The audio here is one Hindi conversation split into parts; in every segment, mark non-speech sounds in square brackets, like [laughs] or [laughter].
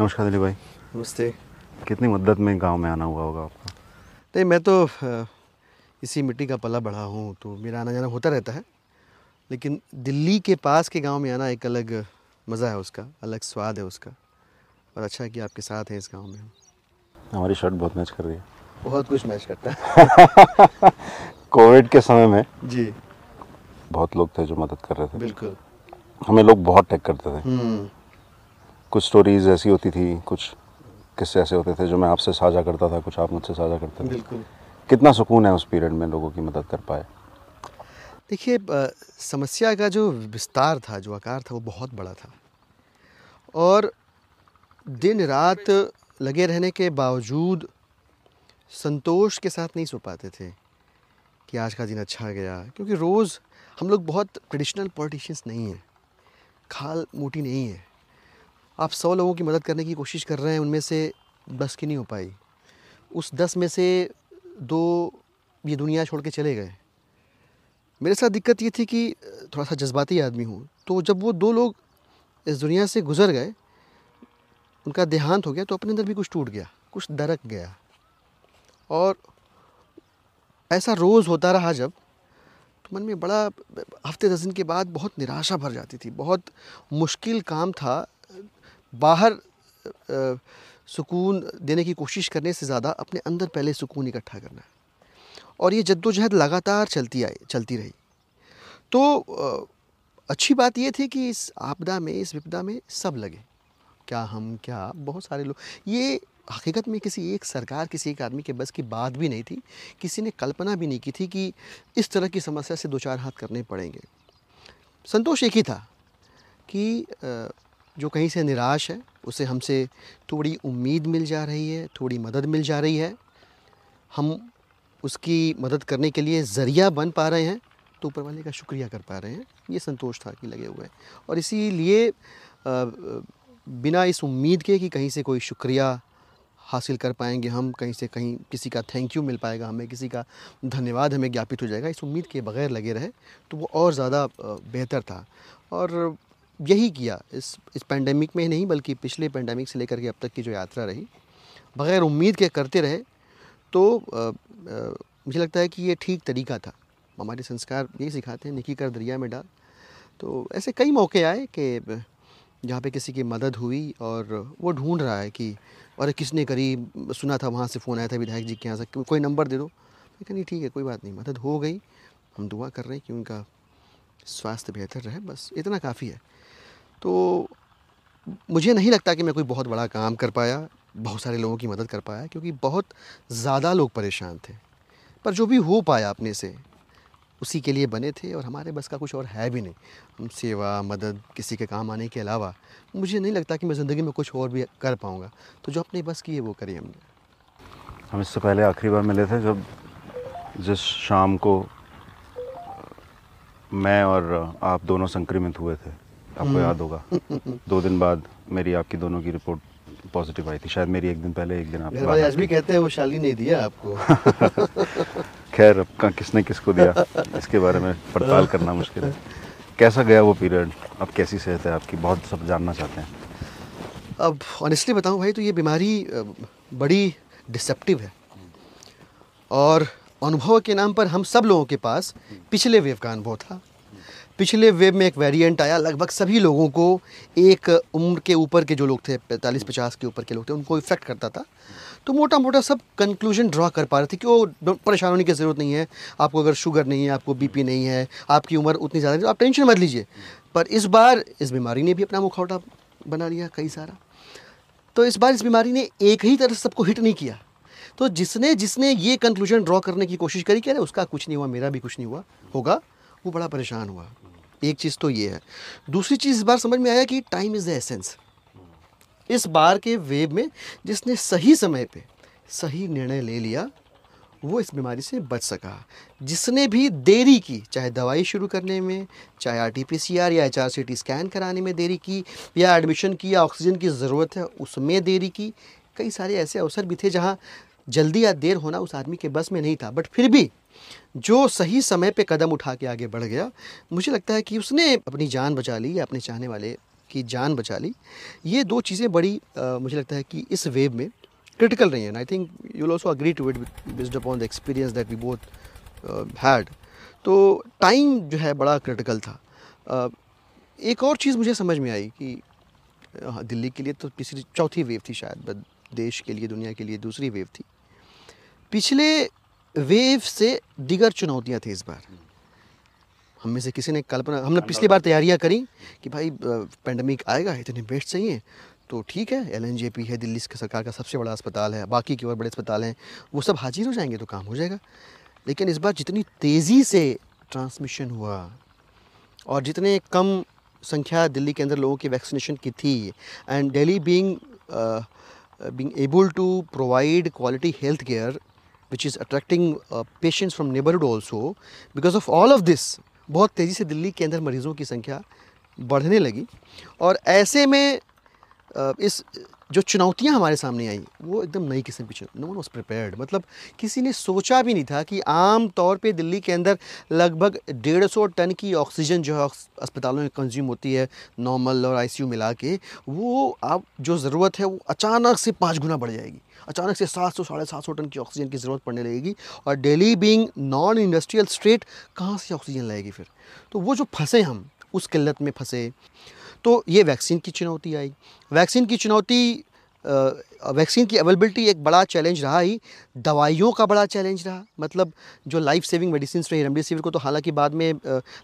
नमस्कार दिलीप भाई। नमस्ते। कितनी मदद में गाँव में आना हुआ होगा आपका? नहीं मैं तो इसी मिट्टी का पला बढ़ा हूँ तो मेरा आना जाना होता रहता है। लेकिन दिल्ली के पास के गाँव में आना एक अलग मज़ा है उसका अलग स्वाद है उसका। और अच्छा है कि आपके साथ हैं इस गाँव में हमारी शर्ट बहुत मैच कर रही है। बहुत कुछ मैच करता है। [laughs] कोविड के समय में जी। बहुत लोग थे जो मदद कर रहे थे। बिल्कुल। हमें लोग बहुत टैग करते थे। हम्म। कुछ स्टोरीज ऐसी होती थी कुछ किस्से ऐसे होते थे जो मैं आपसे साझा करता था कुछ आप मुझसे साझा करते थे। बिल्कुल। कितना सुकून है उस पीरियड में लोगों की मदद कर पाए? देखिए समस्या का जो विस्तार था जो आकार था वो बहुत बड़ा था। और दिन रात लगे रहने के बावजूद संतोष के साथ नहीं सो पाते थे कि आज का दिन अच्छा गया क्योंकि रोज़ हम लोग बहुत ट्रेडिशनल पॉलिटिशियंस नहीं हैं। खाल मोटी नहीं है। आप सौ लोगों की मदद करने की कोशिश कर रहे हैं, उनमें से दस की नहीं हो पाई। उस दस में से दो ये दुनिया छोड़ के चले गए। मेरे साथ दिक्कत ये थी कि थोड़ा सा जज्बाती आदमी हूँ तो जब वो दो लोग इस दुनिया से गुजर गए, उनका देहांत हो गया तो अपने अंदर भी कुछ टूट गया, कुछ दरक गया। और ऐसा रोज़ होता रहा जब तो मन में बड़ा, हफ़्ते दस दिन के बाद बहुत निराशा भर जाती थी, बहुत मुश्किल काम था बाहर सुकून देने की कोशिश करने से ज़्यादा अपने अंदर पहले सुकून इकट्ठा करना है। और ये जद्दोजहद लगातार चलती आई चलती रही। तो अच्छी बात ये थी कि इस आपदा में, इस विपदा में सब लगे। क्या हम, क्या बहुत सारे लोग। ये हकीकत में किसी एक सरकार, किसी एक आदमी के बस की बात भी नहीं थी। किसी ने कल्पना भी नहीं की थी कि इस तरह की समस्या से दो चार हाथ करने पड़ेंगे। संतोष एक ही था कि जो कहीं से निराश है, उसे हमसे थोड़ी उम्मीद मिल जा रही है, थोड़ी मदद मिल जा रही है। हम उसकी मदद करने के लिए ज़रिया बन पा रहे हैं तो ऊपर वाले का शुक्रिया कर पा रहे हैं। ये संतोष था कि लगे हुए और इसीलिए बिना इस उम्मीद के कि कहीं से कोई शुक्रिया हासिल कर पाएँगे हम, कहीं से कहीं किसी का थैंक यू मिल पाएगा हमें, किसी का धन्यवाद हमें ज्ञापित हो जाएगा, इस उम्मीद के बगैर लगे रहे तो वो और ज़्यादा बेहतर था। और यही किया। इस इस पेंडेमिक में नहीं बल्कि पिछले पेंडेमिक से लेकर के अब तक की जो यात्रा रही बगैर उम्मीद के करते रहे तो अ, अ, मुझे लगता है कि ये ठीक तरीका था। हमारे संस्कार यही सिखाते हैं निकी कर दरिया में डाल। तो ऐसे कई मौके आए कि जहाँ पे किसी की मदद हुई और वो ढूंढ रहा है कि अरे किसने करी सुना था वहाँ से फ़ोन आया था विधायक जी के यहाँ से कोई नंबर दे दो। नहीं ठीक है कोई बात नहीं मदद हो गई हम दुआ कर रहे हैं कि उनका स्वास्थ्य बेहतर रहे बस इतना काफ़ी है। तो मुझे नहीं लगता कि मैं कोई बहुत बड़ा काम कर पाया, बहुत सारे लोगों की मदद कर पाया, क्योंकि बहुत ज़्यादा लोग परेशान थे। पर जो भी हो पाया अपने से, उसी के लिए बने थे और हमारे बस का कुछ और है भी नहीं। हम सेवा, मदद, किसी के काम आने के अलावा, मुझे नहीं लगता कि मैं ज़िंदगी में कुछ और भी कर पाऊँगा। तो जो अपने बस की है वो करी हमने। हम इससे पहले आखिरी बार मिले थे जब, जिस शाम को मैं और आप दोनों संक्रमित हुए थे। आपको याद होगा। दो दिन बाद मेरी आपकी दोनों की रिपोर्ट पॉजिटिव आई थी। शायद मेरी एक दिन पहले एक दिन आप आज भी कहते हैं वो शाली नहीं दिया आपको। [laughs] खैर अब का किसने किसको दिया इसके बारे में पड़ताल करना मुश्किल है। कैसा गया वो पीरियड? अब कैसी सेहत है आपकी? बहुत सब जानना चाहते हैं। अब ऑनेस्टली बताऊँ भाई तो ये बीमारी बड़ी डिसेप्टिव है। और अनुभव के नाम पर हम सब लोगों के पास पिछले वेव का अनुभव था। पिछले वेब में एक वेरिएंट आया, लगभग सभी लोगों को एक उम्र के ऊपर के जो लोग थे, पैंतालीस, पचास के ऊपर के लोग थे, उनको इफ़ेक्ट करता था। तो मोटा मोटा सब कंक्लूजन ड्रॉ कर पा रहे थे कि वो परेशान होने की ज़रूरत नहीं है, आपको अगर शुगर नहीं है, आपको बीपी नहीं है, आपकी उम्र उतनी ज़्यादा नहीं तो आप टेंशन मत लीजिए। पर इस बार इस बीमारी ने भी अपना मुखौटा बना लिया, कई सारा। तो इस बार इस बीमारी ने एक ही तरह से सबको हिट नहीं किया। तो जिसने जिसने ये कंक्लूजन ड्रॉ करने की कोशिश करी कि अरे उसका कुछ नहीं हुआ, मेरा भी कुछ नहीं हुआ, होगा, वो बड़ा परेशान हुआ। एक चीज़ तो ये है। दूसरी चीज़ इस बार समझ में आया कि टाइम इज़ द एसेंस इस बार के वेव में जिसने सही समय पे सही निर्णय ले लिया, वो इस बीमारी से बच सका। जिसने भी देरी की, चाहे दवाई शुरू करने में, चाहे R T P C R या H R C T scan कराने में देरी की, या एडमिशन की या ऑक्सीजन की ज़रूरत है, उसमें देरी की, कई सारे ऐसे अवसर भी थे जहाँ जल्दी या देर होना उस आदमी के बस में नहीं था। बट फिर भी जो सही समय पे कदम उठा के आगे बढ़ गया मुझे लगता है कि उसने अपनी जान बचा ली या अपने चाहने वाले की जान बचा ली। ये दो चीज़ें बड़ी अ, मुझे लगता है कि इस वेव में क्रिटिकल रही हैं। I think you also agree to it based upon the experience that we both had तो टाइम जो है बड़ा क्रिटिकल था। अ, एक और चीज़ मुझे समझ में आई कि दिल्ली के लिए तो तीसरी चौथी वेव थी शायद देश के लिए दुनिया के लिए दूसरी वेव थी। पिछले वेव से दिगर चुनौतियाँ थी इस बार। हम में से किसी ने कल्पना हमने पिछली बार तैयारियाँ करी कि भाई पेंडेमिक आएगा इतने बेड चाहिए तो ठीक है एलएनजेपी है दिल्ली की सरकार का सबसे बड़ा अस्पताल है बाकी के और बड़े अस्पताल हैं वो सब हाजिर हो जाएँगे तो काम हो जाएगा। लेकिन इस बार जितनी तेज़ी से ट्रांसमिशन हुआ और जितने कम संख्या दिल्ली के अंदर लोगों की वैक्सीनेशन की थी and Delhi being being able to provide quality health care which is attracting uh, patients from neighborhood also because of all of this बहुत तेज़ी से दिल्ली के अंदर मरीज़ों की संख्या बढ़ने लगी और ऐसे में अ, इस जो चुनौतियाँ हमारे सामने आई, वो एकदम नई किस्म की नो वन वॉज़ प्रिपेयर्ड मतलब किसी ने सोचा भी नहीं था कि आम तौर पे दिल्ली के अंदर लगभग डेढ़ सौ टन की ऑक्सीजन जो है अस्पतालों में कंज्यूम होती है नॉर्मल और आईसीयू मिला के, वो अब जो ज़रूरत है, वो अचानक से पाँच गुना बढ़ जाएगी। अचानक से सात सौ, साढ़े सात सौ टन की ऑक्सीजन की ज़रूरत पड़ने लगेगी और Delhi being non industrial state कहाँ से ऑक्सीजन लाएगी फिर? तो वो जो फंसे हम, उस किल्लत में फंसे तो ये वैक्सीन की चुनौती आई वैक्सीन की चुनौती वैक्सीन की अवेलेबिलिटी एक बड़ा चैलेंज रहा ही, दवाइयों का बड़ा चैलेंज रहा। मतलब जो लाइफ सेविंग मेडिसिन रही रेमडेसिविर को तो हालाँकि बाद में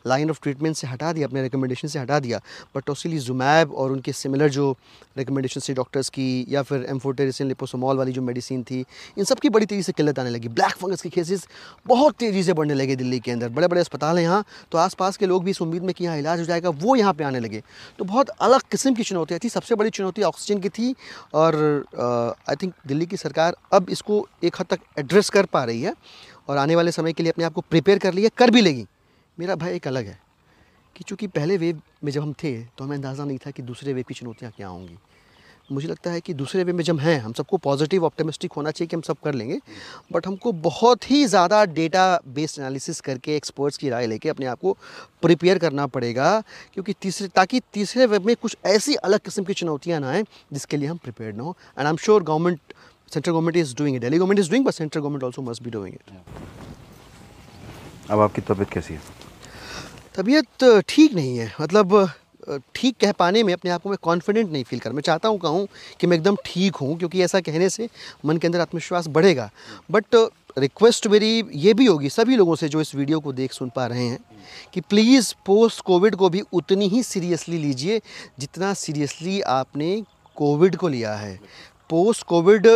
लाइन ऑफ़ ट्रीटमेंट से हटा दिया, अपने रिकमेंडेशन से हटा दिया बट टोसिली जुमैब और उनके सिमिलर जो रिकमेंडेशन थी डॉक्टर्स की, या फिर एम्फोटेरिसिन लिपोसोमॉल वाली जो मेडिसिन थी, इन सब की बड़ी तेज़ी से किल्लत आने लगी। ब्लैक फंगस के केसेस बहुत तेज़ी से बढ़ने लगे दिल्ली के अंदर। बड़े बड़े अस्पताल हैं यहाँ तो आसपास के लोग भी इस उम्मीद में कि यहाँ इलाज हो जाएगा, वो यहाँ पर आने लगे। तो बहुत अलग किस्म की चुनौतियाँ थी। सबसे बड़ी चुनौती ऑक्सीजन की थी, और आई थिंक दिल्ली की सरकार अब इसको एक हद तक एड्रेस कर पा रही है और आने वाले समय के लिए अपने आप को प्रिपेयर कर लिया कर भी लेगी। मेरा भय एक अलग है कि चूँकि पहले वेव में जब हम थे तो हमें अंदाज़ा नहीं था कि दूसरे वेव की चुनौतियाँ क्या होंगी। मुझे लगता है कि दूसरे वे में जब हैं हम सबको पॉजिटिव ऑप्टिमिस्टिक होना चाहिए कि हम सब कर लेंगे। बट हमको बहुत ही ज़्यादा डेटा बेस्ड एनालिसिस करके एक्सपर्ट्स की राय लेके अपने आप को प्रिपेयर करना पड़ेगा क्योंकि तीसरे ताकि तीसरे वेब में कुछ ऐसी अलग किस्म की चुनौतियाँ ना आएँ जिसके लिए हम प्रिपेयर ना हो। And I am sure government central government is doing it Delhi government is doing but central government also must be doing it अब आपकी तबीयत कैसी है? तबीयत ठीक नहीं है। मतलब ठीक कह पाने में अपने आप को मैं कॉन्फिडेंट नहीं फील कर, मैं चाहता हूँ कहूँ कि मैं एकदम ठीक हूँ, क्योंकि ऐसा कहने से मन के अंदर आत्मविश्वास बढ़ेगा। बट रिक्वेस्ट मेरी ये भी होगी सभी लोगों से जो इस वीडियो को देख सुन पा रहे हैं कि प्लीज़ पोस्ट कोविड को भी उतनी ही सीरियसली लीजिए जितना सीरियसली आपने कोविड को लिया है। पोस्ट कोविड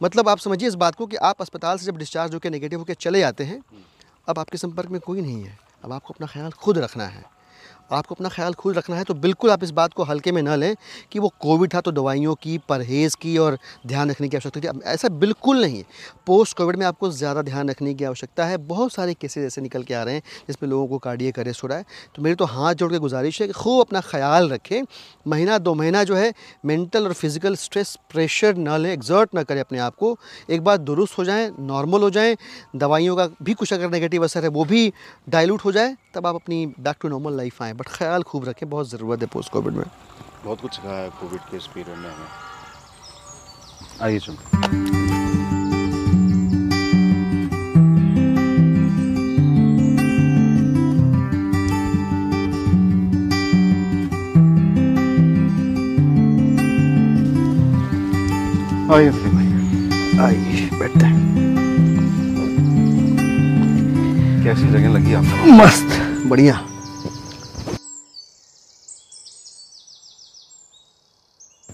मतलब आप समझिए इस बात को कि आप अस्पताल से जब डिस्चार्ज होकर नेगेटिव होकर चले जाते हैं, अब आपके संपर्क में कोई नहीं है। अब आपको अपना ख्याल खुद रखना है। आपको अपना ख्याल खुद रखना है तो बिल्कुल आप इस बात को हल्के में न लें कि वो कोविड था तो दवाइयों की, परहेज़ की और ध्यान रखने की आवश्यकता थी। ऐसा बिल्कुल नहीं है। पोस्ट कोविड में आपको ज़्यादा ध्यान रखने की आवश्यकता है। बहुत सारे केसेज ऐसे निकल के आ रहे हैं जिसमें लोगों को कार्डियक अरेस्ट हो रहा है। तो मेरी तो हाथ जोड़ के गुजारिश है कि खूब अपना ख्याल रखें। महीना, दो महीना जो है मेंटल और फ़िज़िकल स्ट्रेस प्रेशर न लें एग्जर्ट ना करें अपने आप को। एक बार दुरुस्त हो जाएँ नॉर्मल हो जाएँ। दवाइयों का भी कुछ अगर नेगेटिव असर है, वो भी डाइल्यूट हो जाए। तब आप अपनी बैक टू नॉर्मल लाइफ आएँ बट ख्याल खूब रखें बहुत ज़रूरत है पोस्ट कोविड में। बहुत कुछ सिखाया है कोविड के इस पीरियड ने हमें। आइए चलो आइए फिर। भाई आइए बैठते हैं। कैसी जगह लगी आपको मस्त। बढ़िया।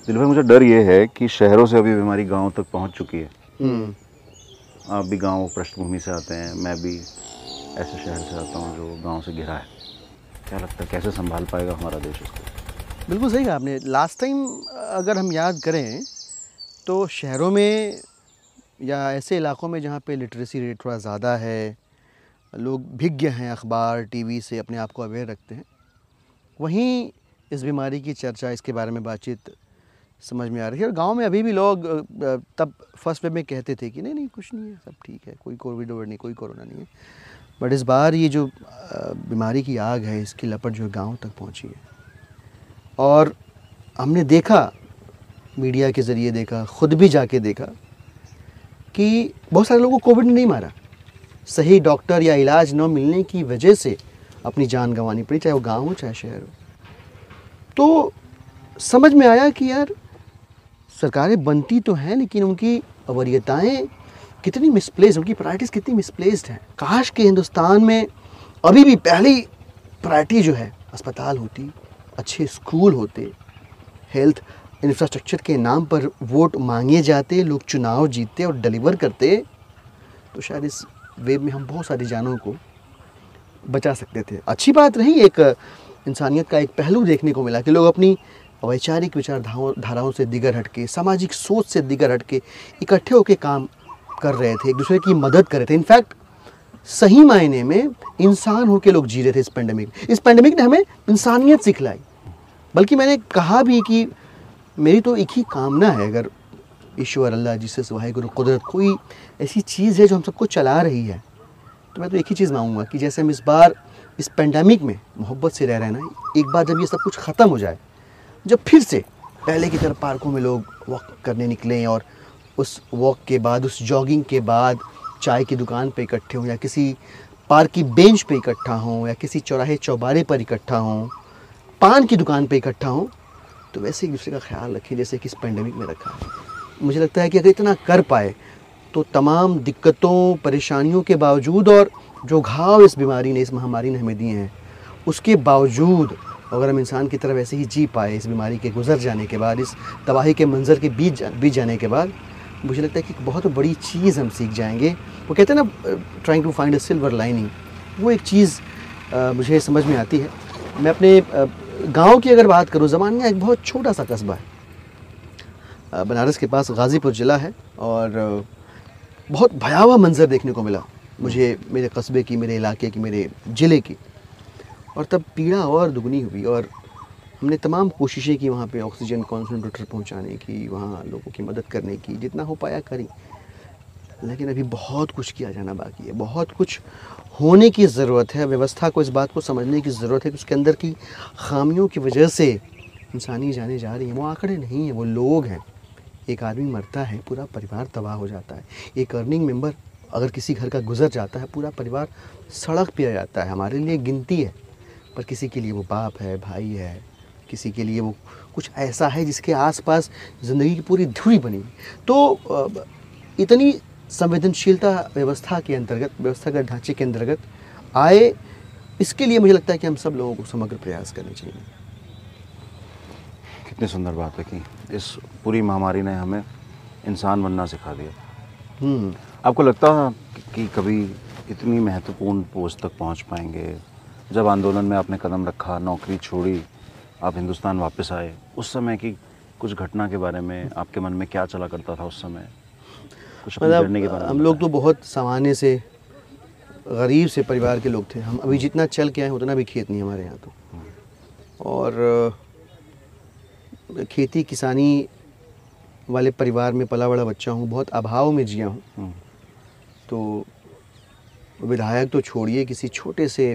दिल भाई मुझे डर ये है कि शहरों से अभी बीमारी गाँव तक पहुँच चुकी है। हम्म, आप भी गाँव पृष्ठभूमि से आते हैं मैं भी ऐसे शहर से आता हूँ जो गाँव से घिरा है। क्या लगता है कैसे संभाल पाएगा हमारा देश इसको बिल्कुल सही कहा आपने। लास्ट टाइम अगर हम याद करें तो शहरों में या ऐसे इलाकों में जहाँ पे लिटरेसी रेट थोड़ा ज़्यादा है लोग भिज्ञ हैं अखबार, टीवी से अपने आप को अवेयर रखते हैं। वहीं इस बीमारी की चर्चा, इसके बारे में बातचीत समझ में आ रही है। और गाँव में अभी भी लोग तब फ़र्स्ट वेव में कहते थे कि नहीं नहीं, कुछ नहीं है, सब ठीक है, कोई कोविड ओविड नहीं, कोई कोरोना नहीं है। बट इस बार ये जो बीमारी की आग है, इसकी लपट जो गाँव तक पहुँची है। और हमने देखा, मीडिया के ज़रिए देखा, खुद भी जाके देखा, कि बहुत सारे लोगों को कोविड ने नहीं मारा। सही डॉक्टर या इलाज न मिलने की वजह से अपनी जान गंवानी पड़ी, चाहे वो गाँव हो, चाहे शहर हो। तो समझ में आया कि यार, सरकारें बनती तो हैं, लेकिन उनकी वरीयताएँ कितनी मिसप्लेस उनकी प्रायरिटीज़ कितनी मिसप्लेस्ड हैं। काश के हिंदुस्तान में अभी भी पहली प्रायरिटी जो है, अस्पताल होती, अच्छे स्कूल होते हेल्थ इंफ्रास्ट्रक्चर के नाम पर वोट मांगे जाते, लोग चुनाव जीतते और डिलीवर करते तो शायद इस वेब में हम बहुत सारी जानों को बचा सकते थे। अच्छी बात रही, एक इंसानियत का एक पहलू देखने को मिला कि लोग अपनी वैचारिक विचारधाराओं धाराओं से दिगर हटके, सामाजिक सोच से दिगर हटके इकट्ठे होकर काम कर रहे थे, एक दूसरे की मदद कर रहे थे। इनफैक्ट, सही मायने में इंसान होकर लोग जी रहे थे इस पेंडेमिक इस पेंडेमिक ने हमें इंसानियत सिखलाई। बल्कि मैंने कहा भी कि मेरी तो एक ही कामना है, अगर ईश्वर, अल्लाह, जिससे वाहे गुरु कुदरत, कोई ऐसी चीज़ है जो हम सबको चला रही है। तो मैं तो एक ही चीज़ मांगूँगा कि जैसे हम इस बार, इस पेंडेमिक में मोहब्बत से रह रहे हैं ना, एक बार जब ये सब कुछ ख़त्म हो जाए, जब फिर से पहले की तरह पार्कों में लोग वॉक करने निकलें और उस वॉक के बाद, उस जॉगिंग के बाद चाय की दुकान पे इकट्ठे हों या किसी पार्क की बेंच पे इकट्ठा हों या किसी चौराहे चौबारे पर इकट्ठा हों, पान की दुकान पे इकट्ठा हों तो वैसे एक दूसरे का ख्याल रखें जैसे कि इस पेंडेमिक में रखा है। मुझे लगता है कि अगर इतना कर पाए तो तमाम दिक्कतों परेशानियों के बावजूद और जो घाव इस बीमारी ने इस महामारी ने हमें दिए हैं उसके बावजूद अगर हम इंसान की तरह वैसे ही जी पाए इस बीमारी के गुजर जाने के बाद इस तबाही के मंज़र के बीच जा, बीच जाने के बाद मुझे लगता है कि बहुत बड़ी चीज़ हम सीख जाएँगे। वो कहते हैं ना trying to find a silver lining वो एक चीज़ मुझे समझ में आती है। मैं अपने गाँव की अगर बात करूँ ज़मानिया एक बहुत छोटा सा कस्बा है। बनारस के पास गाज़ीपुर ज़िला है और बहुत भयावह मंज़र देखने को मिला मुझे, मेरे कस्बे की, मेरे इलाके की, मेरे ज़िले की। और तब पीड़ा और दुगनी हुई और हमने तमाम कोशिशें की वहाँ पे ऑक्सीजन कॉन्सनट्रेटर पहुँचाने की, वहाँ लोगों की मदद करने की, जितना हो पाया करी। लेकिन अभी बहुत कुछ किया जाना बाकी है, बहुत कुछ होने की ज़रूरत है, व्यवस्था को, इस बात को समझने की ज़रूरत है कि उसके अंदर की खामियों की वजह से इंसानी जाने जा रही हैं, वो आंकड़े नहीं हैं, वो लोग हैं। एक आदमी मरता है, पूरा परिवार तबाह हो जाता है। एक अर्निंग मेंबर अगर किसी घर का गुजर जाता है, पूरा परिवार सड़क पे आ जाता है। हमारे लिए गिनती है, पर किसी के लिए वो बाप है, भाई है, किसी के लिए वो कुछ ऐसा है जिसके आसपास ज़िंदगी की पूरी धुरी बनी तो इतनी संवेदनशीलता व्यवस्था के अंतर्गत व्यवस्थागत ढांचे के अंतर्गत आए, इसके लिए मुझे लगता है कि हम सब लोगों को समग्र प्रयास करने चाहिए। कितनी सुंदर बात है कि इस पूरी महामारी ने हमें इंसान बनना सिखा दिया। हम्म। आपको लगता कि कभी इतनी महत्वपूर्ण पोस्ट तक पहुँच पाएँगे? जब आंदोलन में आपने कदम रखा नौकरी छोड़ी आप हिंदुस्तान वापस आए उस समय की कुछ घटना के बारे में आपके मन में क्या चला करता था उस समय? कुछ मतलब हम लोग तो बहुत सामान्य से गरीब से परिवार के लोग थे। हम अभी जितना चल के आए उतना भी खेत नहीं हमारे यहाँ तो। और खेती किसानी वाले परिवार में पला बड़ा बच्चा हूँ बहुत अभाव में जिया हूँ। हम्म। तो विधायक तो छोड़िए किसी छोटे से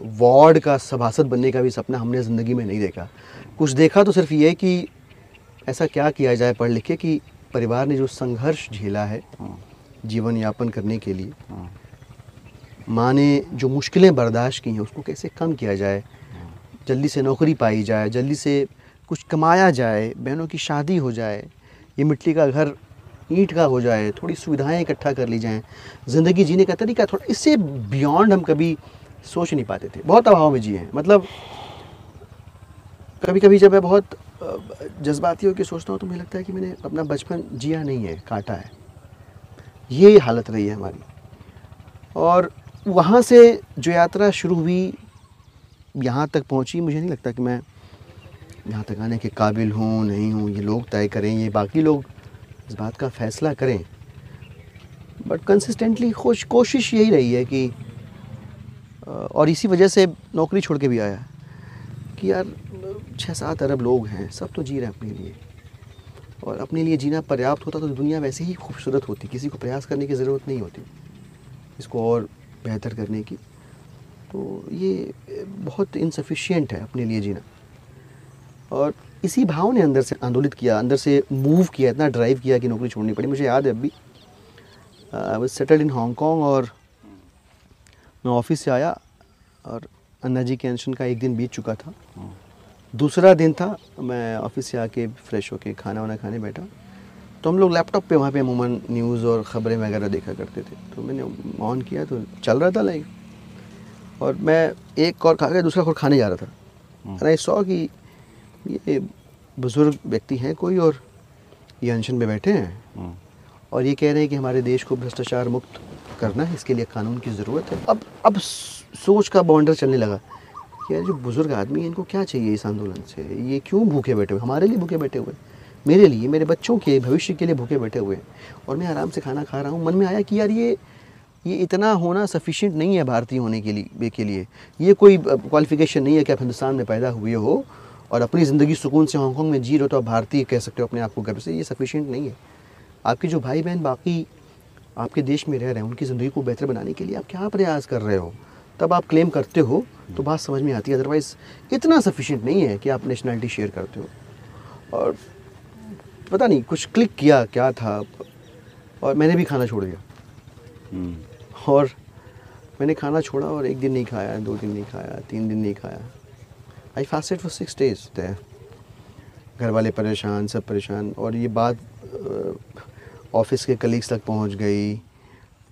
वार्ड का सभासद बनने का भी सपना हमने ज़िंदगी में नहीं देखा। कुछ देखा तो सिर्फ़ ये कि ऐसा क्या किया जाए पढ़ लिख के कि परिवार ने जो संघर्ष झेला है जीवन यापन करने के लिए माँ ने जो मुश्किलें बर्दाश्त की हैं उसको कैसे कम किया जाए? जल्दी से नौकरी पाई जाए जल्दी से कुछ कमाया जाए, बहनों की शादी हो जाए, ये मिट्टी का घर ईंट का हो जाए, थोड़ी सुविधाएँ इकट्ठा कर ली जाएँ, ज़िंदगी जीने का तरीका थोड़ा, इससे बियॉन्ड हम कभी सोच नहीं पाते थे। बहुत अभाव में जिए हैं। मतलब कभी कभी जब मैं बहुत जज्बाती होकर सोचता हूँ तो मुझे लगता है कि मैंने अपना बचपन जिया नहीं है, काटा है। ये हालत रही है हमारी। और वहाँ से जो यात्रा शुरू हुई, यहाँ तक पहुँची, मुझे नहीं लगता कि मैं यहाँ तक आने के काबिल हूँ, नहीं हूँ, ये लोग तय करें, ये बाकी लोग इस बात का फ़ैसला करें। बट कंसिस्टेंटली खुश कोशिश यही रही है कि और इसी वजह से नौकरी छोड़ के भी आया। कि यार छः सात अरब लोग हैं, सब तो जी रहे हैं अपने लिए। और अपने लिए जीना पर्याप्त होता तो दुनिया वैसे ही खूबसूरत होती। किसी को प्रयास करने की ज़रूरत नहीं होती। इसको और बेहतर करने की। तो ये बहुत इनसफिशियंट है अपने लिए जीना। और इसी भाव ने अंदर से आंदोलित किया अंदर से मूव किया इतना ड्राइव किया कि नौकरी छोड़नी पड़ी। मुझे याद है अभी I was settled in Hong Kong और मैं ऑफ़िस से आया और अन्ना जी के अनशन का एक दिन बीत चुका था। दूसरा दिन था मैं ऑफ़िस से आके फ्रेश होके खाना वाना खाने बैठा। तो हम लोग लैपटॉप पे वहाँ पे अमूमन न्यूज़ और ख़बरें वगैरह देखा करते थे। तो मैंने ऑन किया तो चल रहा था लाइक और मैं एक और खा के दूसरा और खाने जा रहा था। और आई सॉ कि ये बुज़ुर्ग व्यक्ति हैं कोई और ये अनशन में बैठे हैं। हम्म, और ये कह रहे हैं कि हमारे देश को भ्रष्टाचार मुक्त करना है इसके लिए कानून की ज़रूरत है। अब अब सोच का बाउंडर चलने लगा कि यार जो बुज़ुर्ग आदमी है इनको क्या चाहिए इस आंदोलन से? ये क्यों भूखे बैठे हुए हमारे लिए भूखे बैठे हुए मेरे लिए मेरे बच्चों के भविष्य के लिए भूखे बैठे हुए हैं। और मैं आराम से खाना खा रहा हूँ। मन में आया कि यार ये ये इतना होना सफिशेंट नहीं है भारतीय होने के लिए के लिए। ये कोई क्वालिफिकेशन नहीं है कि आप हिंदुस्तान में पैदा हुए हो और अपनी ज़िंदगी सुकून से हांगकॉन्ग में जी रहे हो तो आप भारतीय कह सकते हो अपने आप को गर्व से। ये सफिशिएंट नहीं है। आपके जो भाई बहन बाकी आपके देश में रह रहे हैं उनकी ज़िंदगी को बेहतर बनाने के लिए आप क्या प्रयास कर रहे हो? तब आप क्लेम करते हो तो बात समझ में आती है। अदरवाइज़ इतना सफिशिएंट नहीं है कि आप नेशनलिटी शेयर करते हो। और पता नहीं कुछ क्लिक किया क्या था? और मैंने भी खाना छोड़ दिया। हम्म, और मैंने खाना छोड़ा और एक दिन नहीं खाया दो दिन नहीं खाया तीन दिन नहीं खाया। I fasted for six days तय घर वाले परेशान सब परेशान। और ये बात ऑफ़िस के कलीग्स तक पहुँच गई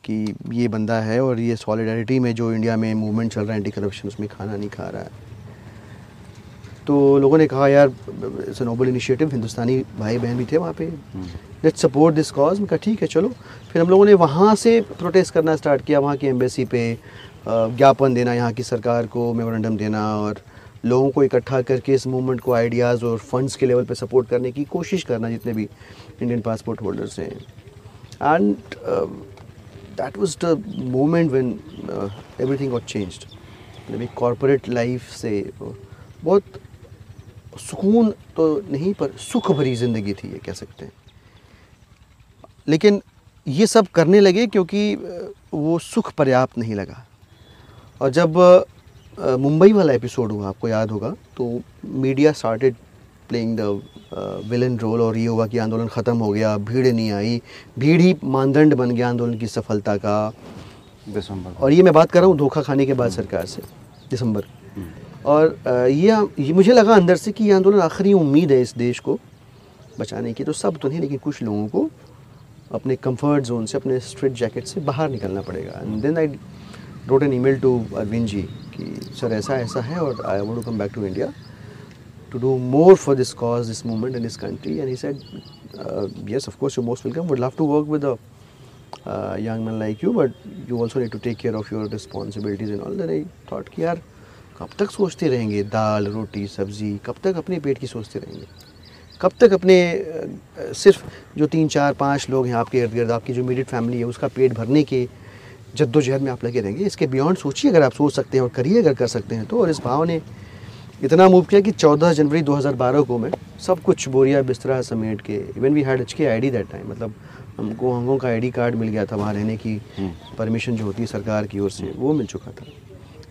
कि ये बंदा है और ये सॉलिडारिटी में जो इंडिया में मूवमेंट चल रहा है एंटी करप्शन उसमें खाना नहीं खा रहा है। तो लोगों ने कहा यार इट्स नोबल इनिशिएटिव हिंदुस्तानी भाई बहन भी थे वहाँ पे। लेट सपोर्ट दिस कॉज मैं कहा ठीक है चलो। फिर हम लोगों ने वहाँ से प्रोटेस्ट करना स्टार्ट किया वहाँ की एम्बेसी पे ज्ञापन देना यहाँ की सरकार को मेमोरेंडम देना और लोगों को इकट्ठा करके इस मूवमेंट को आइडियाज़ और फंड्स के लेवल पे सपोर्ट करने की कोशिश करना, जितने भी इंडियन पासपोर्ट होल्डर्स हैं। And that was the moment when everything got changed मतलब एक कॉरपोरेट लाइफ से बहुत सुकून तो नहीं, पर सुख भरी ज़िंदगी थी ये, कह सकते हैं। लेकिन ये सब करने लगे क्योंकि वो सुख पर्याप्त नहीं लगा। और जब मुंबई वाला एपिसोड हुआ आपको याद होगा। तो media started playing the villain role और ये हुआ कि आंदोलन ख़त्म हो गया भीड़ नहीं आई। भीड़ ही मानदंड बन गया आंदोलन की सफलता का। दिसंबर और ये मैं बात कर रहा हूँ धोखा खाने के बाद सरकार से दिसंबर। और अ, ये ये मुझे लगा अंदर से कि ये आंदोलन आखिरी उम्मीद है इस देश को बचाने की तो सब तो नहीं लेकिन कुछ लोगों को अपने कंफर्ट जोन से अपने स्ट्रिट जैकेट से बाहर निकलना पड़ेगा। And then I wrote an email to Arvind ji कि सर ऐसा ऐसा है और I want come back to India to do more for this cause this movement in this country and he said yes of course you most welcome would love to work with young man like you but you also need to take care of your responsibilities in all then I thought कि यार कब तक सोचते रहेंगे दाल रोटी सब्ज़ी कब तक अपने पेट की सोचते रहेंगे कब तक अपने सिर्फ़ जो तीन चार पाँच लोग हैं आपके इर्द गिर्द आपकी जो मीडियट फैमिली है उसका पेट भरने के जद्दोजहद में आप लगे रहेंगे। इसके बियॉन्ड सोचिए अगर आप सोच सकते हैं और करिए अगर कर सकते हैं तो। और इस भाव ने इतना मूव किया कि 14 जनवरी 2012 को मैं सब कुछ बोरिया बिस्तरा समेट के इवन वी हैड एच के आई डी दैट टाइम मतलब हमको हांगकॉन्ग का आईडी कार्ड मिल गया था वहाँ रहने की। परमिशन जो होती है सरकार की ओर से वो मिल चुका था।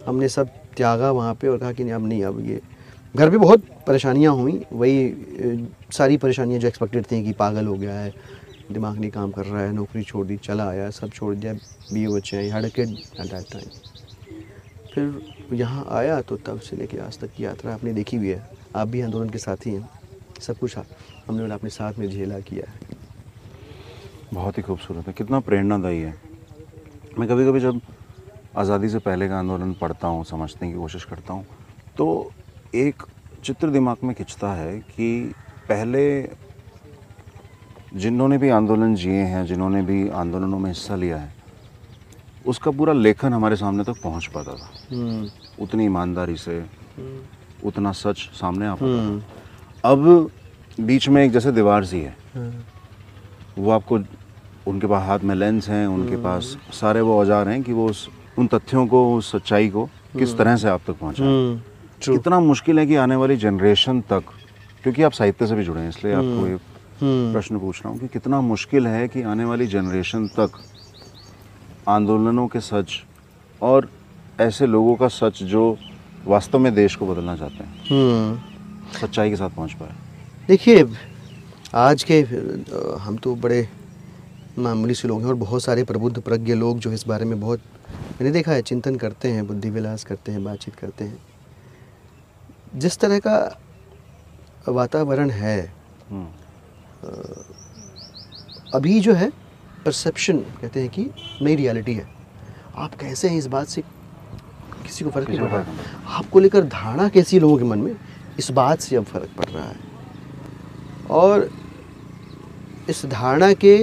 हमने सब त्यागा वहाँ पे और कहा कि नहीं अब नहीं अब ये घर पे बहुत परेशानियाँ हुई। वही सारी परेशानियाँ जो एक्सपेक्टेड थी कि पागल हो गया है दिमाग नहीं काम कर रहा है, नौकरी छोड़ दी, चला आया, सब छोड़ दिया बीओ बच्चे हैं हैड एट दैट टाइम फिर यहाँ आया तो तब से लेके आज तक की यात्रा आपने देखी हुई है। आप भी आंदोलन के साथी हैं। सब कुछ हमने अपने साथ में झेला किया है। बहुत ही खूबसूरत है। कितना प्रेरणादायी है। मैं कभी कभी जब आज़ादी से पहले का आंदोलन पढ़ता हूँ, समझने की कोशिश करता हूँ तो एक चित्र दिमाग में खिंचता है कि पहले जिन्होंने भी आंदोलन जिए हैं जिन्होंने भी आंदोलनों में हिस्सा लिया है उसका पूरा लेखन हमारे सामने तक पहुँच पाता था। हम्म, उतनी ईमानदारी से उतना सच सामने आ पाता हम्म, अब बीच में एक जैसे दीवार सी है। हाँ, वो आपको उनके पास हाथ में लेंस हैं उनके पास सारे वो औज़ार हैं कि वो उस उन तथ्यों को उस सच्चाई को किस तरह से आप तक पहुंचाएँ हम्म, true. कितना मुश्किल है कि आने वाली जनरेशन तक क्योंकि आप साहित्य से भी जुड़े हैं इसलिए आपको ये हम्म, प्रश्न पूछ रहा हूँ कि कितना मुश्किल है कि आने वाली जनरेशन तक आंदोलनों के सच और ऐसे लोगों का सच जो वास्तव में देश को बदलना चाहते हैं। हम्म। सच्चाई के साथ पहुँच पाए। देखिए आज के हम तो बड़े मामूली से लोग हैं और बहुत सारे प्रबुद्ध प्रज्ञ लोग जो इस बारे में बहुत मैंने देखा है चिंतन करते हैं बुद्धि विलास करते हैं बातचीत करते हैं। जिस तरह का वातावरण है हम्म, अभी जो है परसेप्शन कहते हैं कि नई रियलिटी है। आप कैसे हैं इस बात से किसी को फ़र्क नहीं पड़ रहा आपको लेकर धारणा कैसी लोगों के मन में इस बात से अब फ़र्क पड़ रहा है। और इस धारणा के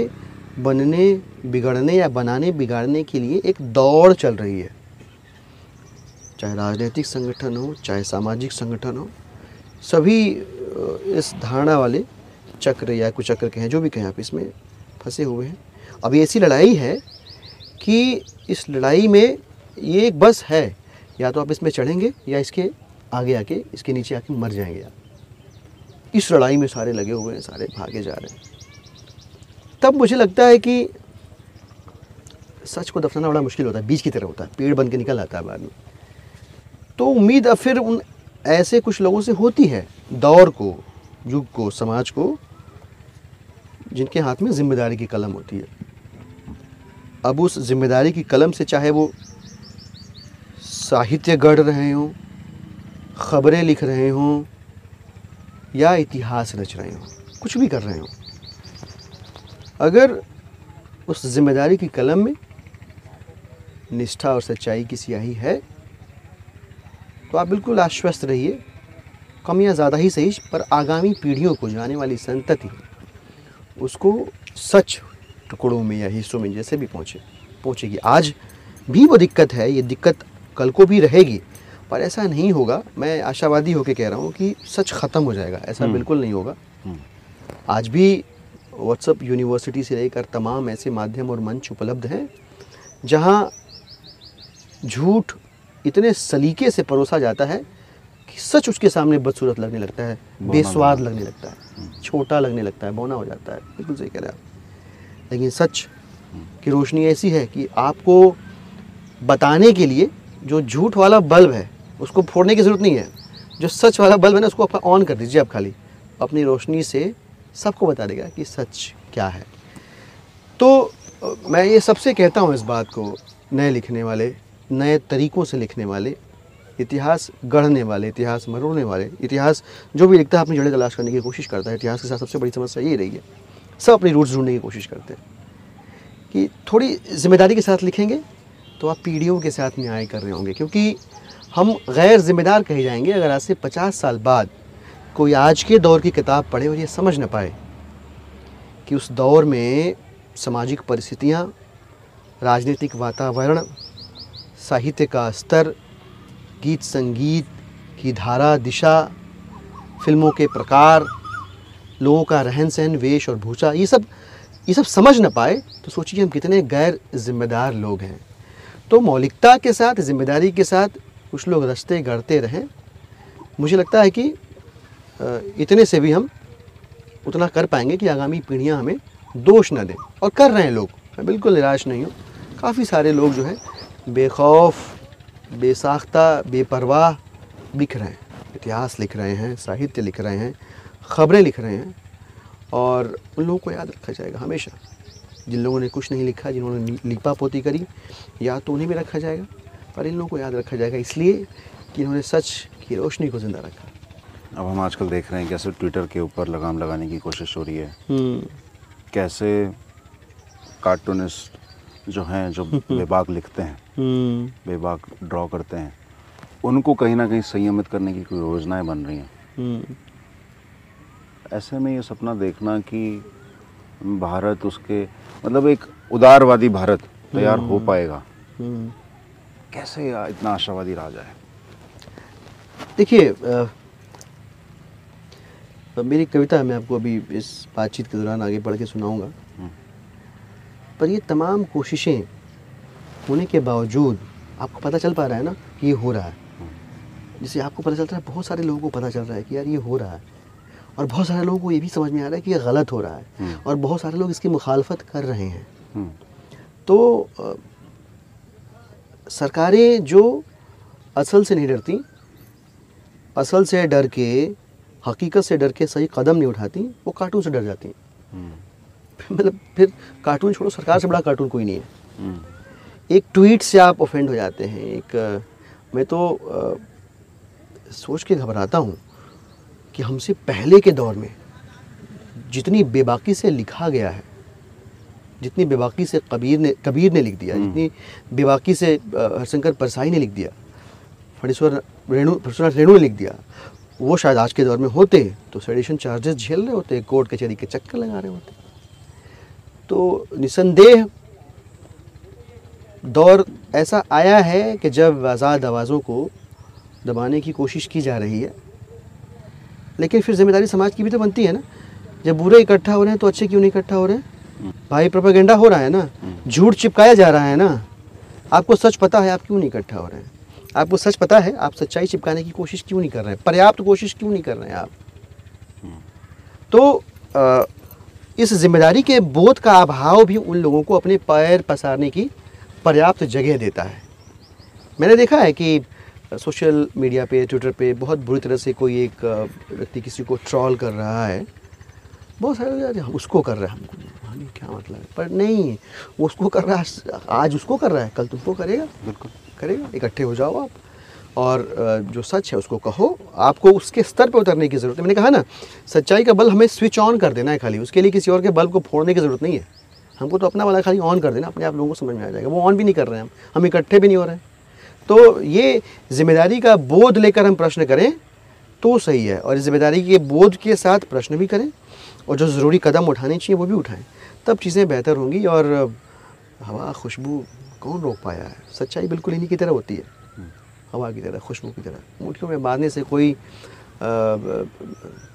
बनने बिगड़ने या बनाने बिगाड़ने के लिए एक दौड़ चल रही है। चाहे राजनीतिक संगठन हो चाहे सामाजिक संगठन हो सभी इस धारणा वाले चक्र या कुचक्र कहें, जो भी कहें आप, इसमें फंसे हुए हैं। अब ये ऐसी लड़ाई है कि इस लड़ाई में ये एक बस है, या तो आप इसमें चढ़ेंगे, या इसके आगे आके, इसके नीचे आके मर जाएँगे आप। इस लड़ाई में सारे लगे हुए हैं, सारे भागे जा रहे हैं। तब मुझे लगता है कि सच को दफनाना बड़ा मुश्किल होता है बीज की तरह होता है, पेड़ बन के निकल आता है बाद में। तो उम्मीद, अब फिर उन ऐसे कुछ लोगों से होती है, दौर को, युग को, समाज को जिनके हाथ में ज़िम्मेदारी की कलम होती है। अब उस ज़िम्मेदारी की कलम से चाहे वो साहित्य गढ़ रहे हों, खबरें लिख रहे हों, या इतिहास रच रहे हों, कुछ भी कर रहे हों, अगर उस ज़िम्मेदारी की कलम में निष्ठा और सच्चाई की स्याही है तो आप बिल्कुल आश्वस्त रहिए, कम या ज़्यादा ही सही, पर आगामी पीढ़ियों को जो आने वाली संतति। उसको सच टुकड़ों में या हिस्सों में जैसे भी पहुँचे पहुँचेगी। आज भी वो दिक्कत है ये दिक्कत कल को भी रहेगी पर ऐसा नहीं होगा। मैं आशावादी होकर कह रहा हूँ कि सच ख़त्म हो जाएगा ऐसा हम्म। बिल्कुल नहीं होगा। हम्म, आज भी व्हाट्सअप यूनिवर्सिटी से लेकर तमाम ऐसे माध्यम और मंच उपलब्ध हैं जहाँ झूठ इतने सलीके से परोसा जाता है सच उसके सामने बदसूरत लगने लगता है बेस्वाद लगने लगता है छोटा लगने लगता है बौना हो जाता है। बिल्कुल सही कह रहे हैं आप। लेकिन सच की रोशनी ऐसी है कि आपको बताने के लिए जो झूठ वाला बल्ब है उसको फोड़ने की ज़रूरत नहीं है। जो सच वाला बल्ब है ना उसको आप ऑन कर दीजिए आप खाली। अपनी रोशनी से सबको बता देगा कि सच क्या है। तो मैं ये सबसे कहता हूँ इस बात को नए लिखने वाले नए तरीक़ों से लिखने वाले इतिहास गढ़ने वाले, इतिहास मरोड़ने वाले, इतिहास जो भी लिखता है, अपनी जड़ें तलाश करने की कोशिश करता है। इतिहास के साथ सबसे बड़ी समस्या यही रही है, सब अपनी रूट्स ढूँढने की कोशिश करते हैं कि थोड़ी ज़िम्मेदारी के साथ लिखेंगे तो आप पीढ़ियों के साथ न्याय कर रहे होंगे, क्योंकि हम गैर जिम्मेदार कहे जाएँगे, अगर आज से पचास साल बाद कोई आज के दौर की किताब पढ़े और ये समझ ना पाए कि उस दौर में सामाजिक परिस्थितियाँ, राजनीतिक वातावरण, साहित्य का स्तर गीत संगीत की धारा, दिशा, फ़िल्मों के प्रकार, लोगों का रहन सहन, वेश और भूषा, ये सब ये सब समझ ना पाए तो सोचिए हम कितने गैर जिम्मेदार लोग हैं। तो मौलिकता के साथ, ज़िम्मेदारी के साथ कुछ लोग रास्ते गढ़ते रहें। मुझे लगता है कि इतने से भी हम उतना कर पाएँगे कि आगामी पीढ़ियाँ हमें दोष न दें। और कर रहे हैं लोग। मैं बिल्कुल निराश नहीं हूँ। काफ़ी सारे लोग जो है, बेखौफ बेसाख्ता बेपरवाह लिख रहे हैं। इतिहास लिख रहे हैं साहित्य लिख रहे हैं ख़बरें लिख रहे हैं और उन लोगों को याद रखा जाएगा हमेशा। जिन लोगों ने कुछ नहीं लिखा जिन्होंने लिपा पोती करी या तो उन्हें भी रखा जाएगा। पर इन लोगों को याद रखा जाएगा इसलिए कि इन्होंने सच की रोशनी को ज़िंदा रखा। अब हम आजकल देख रहे हैं कैसे ट्विटर के ऊपर लगाम लगाने की कोशिश हो रही है। कैसे कार्टूनिस्ट जो हैं जो [laughs] बेबाक लिखते हैं बेबाक ड्रॉ करते हैं। उनको कहीं ना कहीं संयमित करने की कोई योजनाएँ बन रही हैं। ऐसे में ये सपना देखना कि भारत उसके मतलब एक उदारवादी भारत तैयार हो पाएगा। कैसे इतना आशावादी रहा जाए देखिए मेरी कविता मैं आपको अभी इस बातचीत के दौरान आगे पढ़ के सुनाऊँगा। हम्म। पर ये तमाम कोशिशें होने के बावजूद आपको पता चल पा रहा है ना कि ये हो रहा है। जैसे आपको पता चल रहा है बहुत सारे लोगों को पता चल रहा है कि यार ये हो रहा है। और बहुत सारे लोगों को ये भी समझ में आ रहा है कि ये गलत हो रहा है। हम्म। और बहुत सारे लोग इसकी मुखालफत कर रहे हैं। हम्म, तो सरकारें जो असल से नहीं डरती असल से डर के हकीकत से डर के सही कदम नहीं उठाती वो कार्टून से डर जाती हम्म, [laughs] मतलब फिर कार्टून छोड़ो सरकार से बड़ा कार्टून कोई नहीं है। एक ट्वीट से आप ऑफेंड हो जाते हैं। एक मैं तो अ, सोच के घबराता हूँ कि हमसे पहले के दौर में जितनी बेबाकी से लिखा गया है जितनी बेबाकी से कबीर ने कबीर ने लिख दिया जितनी बेबाकी से हरिशंकर परसाई ने लिख दिया फणीश्वर रेणु फणीश्वर रेणु ने लिख दिया वो शायद आज के दौर में होते तो सेडिशन चार्जेस झेल रहे होते कोर्ट कचहरी के, के चक्कर लगा रहे होते तो निसंदेह दौर ऐसा आया है कि जब आज़ाद आवाज़ों को दबाने की कोशिश की जा रही है लेकिन फिर ज़िम्मेदारी समाज की भी तो बनती है ना। जब बुरे इकट्ठा हो रहे हैं तो अच्छे क्यों नहीं इकट्ठा हो रहे हैं? भाई प्रोपागेंडा हो रहा है ना झूठ चिपकाया जा रहा है ना। आपको सच पता है आप क्यों नहीं इकट्ठा हो रहे हैं? आपको सच पता है आप सच्चाई चिपकाने की कोशिश क्यों नहीं कर रहे हैं? पर्याप्त कोशिश क्यों नहीं कर रहे हैं आप? तो अ, इस ज़िम्मेदारी के बोध का अभाव भी उन लोगों को अपने पैर पसारने की पर्याप्त जगह देता है। मैंने देखा है कि सोशल मीडिया पे ट्विटर पे बहुत बुरी तरह से कोई एक व्यक्ति किसी को ट्रॉल कर रहा है। बहुत सारे लोग यार उसको कर रहा है। हमको हमें क्या मतलब है? पर नहीं वो उसको कर रहा है आज उसको कर रहा है कल तुमको करेगा। बिल्कुल। करेगा इकट्ठे हो जाओ आप। और जो सच है उसको कहो। आपको उसके स्तर पर उतरने की ज़रूरत है। मैंने कहा ना सच्चाई का बल्ब हमें स्विच ऑन कर देना है खाली। उसके लिए किसी और के बल्ब को फोड़ने की ज़रूरत नहीं है। हमको तो अपना वाला खाली ऑन कर देना, अपने आप लोगों को समझ में आ जाएगा। वो ऑन भी नहीं कर रहे हैं हम। हम इकट्ठे भी नहीं हो रहे हैं। तो ये ज़िम्मेदारी का बोध लेकर हम प्रश्न करें तो सही है और ज़िम्मेदारी के बोध के साथ प्रश्न भी करें और जो ज़रूरी कदम उठाने चाहिए वो भी उठाएँ। तब चीज़ें बेहतर होंगी और हवा, खुशबू कौन रोक पाया है? सच्चाई बिल्कुल इन्हीं की तरह होती है। हवा की तरह, खुशबू की तरह। मुठियों में बांधने से कोई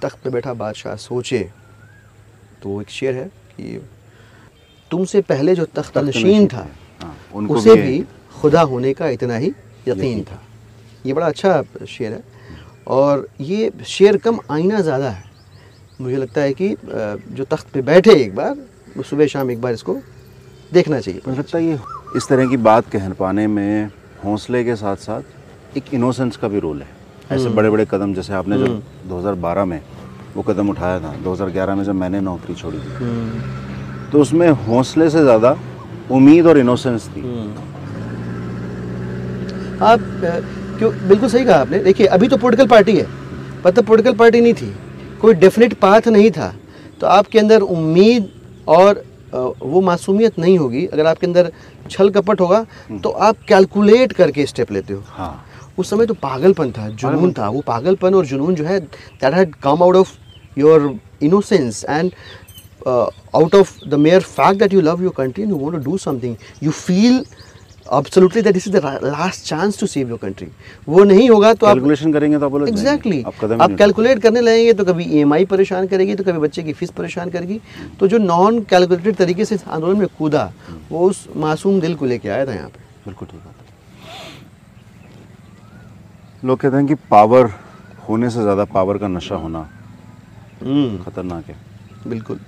तख्त पे बैठा बादशाह सोचे तो एक शेर है कि तुमसे पहले जो तख्त नशीन था हाँ, उनको उसे भी खुदा होने का इतना ही यकीन था। ये बड़ा अच्छा शेर है। और ये शेर कम आईना ज़्यादा है। मुझे लगता है कि जो तख्त पे बैठे एक बार वो सुबह शाम एक बार इसको देखना चाहिए। मुझे लगता है ये इस तरह की बात कह पाने में हौसले के साथ साथ एक इनोसेंस का भी रोल है। ऐसे बड़े बड़े कदम जैसे आपने जब 2012 में वो कदम उठाया था 2011 में जब मैंने नौकरी छोड़ी थी। तो उसमें हौसले से ज़्यादा उम्मीद और इनोसेंस थी। आप क्यों बिल्कुल सही कहा आपने। देखिए अभी तो पॉलिटिकल पार्टी है पर तब पॉलिटिकल पार्टी नहीं थी। कोई डेफिनेट पाथ नहीं था। तो आपके अंदर उम्मीद और वो मासूमियत नहीं होगी। अगर आपके अंदर छल कपट होगा तो आप कैलकुलेट करके स्टेप लेते हो। हाँ। उस समय तो पागलपन था जुनून था। वो पागलपन और जुनून जो है that had come out of your innocence and out of the mere fact that you love your country you want to do something you feel absolutely that this is the last chance to save your country. वो नहीं होगा तो आप कैलकुलेशन करेंगे तो आप एग्जैक्टली आप आप कैलकुलेट करने लगेंगे तो कभी ईएमआई परेशान करेगी तो कभी बच्चे की फ़ीस परेशान करेगी। तो जो नॉन कैलकुलेटेड तरीके से आंदोलन में कूदा वो उस मासूम दिल को लेके आया था यहाँ पे। बिल्कुल ठीक बात लोग कहते हैं कि पावर होने से ज़्यादा पावर का नशा होना खतरनाक है। बिल्कुल।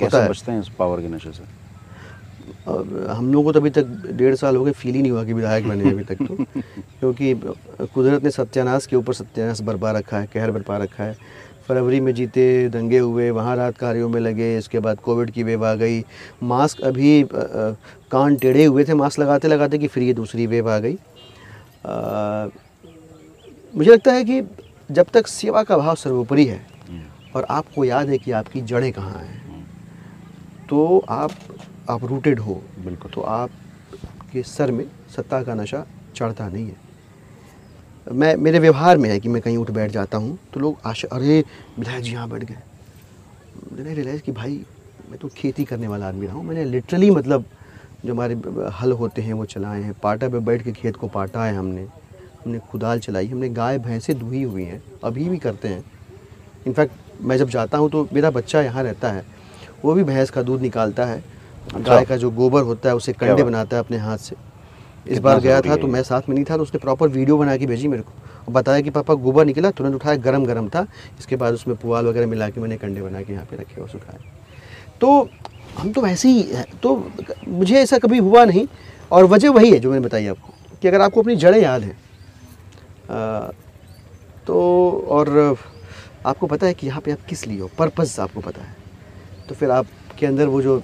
कैसे है। बचते हैं इस पावर के नशे से? और हम लोगों को तो अभी तक डेढ़ साल हो गए फील ही नहीं हुआ कि विधायक बने अभी तक तो। [laughs] क्योंकि कुदरत ने सत्यानाश के ऊपर सत्यानाश बरपा रखा है कहर बरपा रखा है। फरवरी में जीते दंगे हुए वहाँ रात कार्यों में लगे इसके बाद कोविड की वेव आ गई। मास्क अभी कान टेढ़े हुए थे मास्क लगाते लगाते कि फिर ये दूसरी वेव आ गई। अ, मुझे लगता है कि जब तक सेवा का भाव सर्वोपरि है और आपको याद है कि आपकी जड़ें कहाँ हैं तो आप आप रूटेड हो। बिल्कुल। तो आपके सर में सत्ता का नशा चढ़ता नहीं है। मैं मेरे व्यवहार में है कि मैं कहीं उठ बैठ जाता हूँ तो लोग आशा अरे विधायक जी यहाँ बैठ गए। मैंने रियलाइज़ कि भाई मैं तो खेती करने वाला आदमी रहा हूँ। मैंने लिटरली मतलब जो हमारे हल होते हैं वो चलाए हैं। पाटा पे बैठ के खेत को पाटा है हमने। हमने खुदाल चलाई हमने गाय भैंसें दुही हुई हैं। अभी भी करते हैं। इनफैक्ट मैं जब जाता हूँ तो मेरा बच्चा यहाँ रहता है। वो भी भैंस का दूध निकालता है। गाय का जो गोबर होता है उसे कंडे बनाता है अपने हाथ से। इस बार गया था तो मैं साथ में नहीं था तो उसने प्रॉपर वीडियो बना के भेजी मेरे को। और बताया कि पापा गोबर निकला तुरंत उठाया गरम गरम था। इसके बाद उसमें पुआल वगैरह मिला के मैंने कंडे बना के यहाँ पे रखे और सुखाए। तो हम तो वैसे ही हैं तो मुझे ऐसा कभी हुआ नहीं। और वजह वही है जो मैंने बताई आपको कि अगर आपको अपनी जड़ें याद हैं तो और आपको पता है कि यहाँ पे आप किस लिए हो? पर्पज़ आपको पता है। तो फिर आपके अंदर वो जो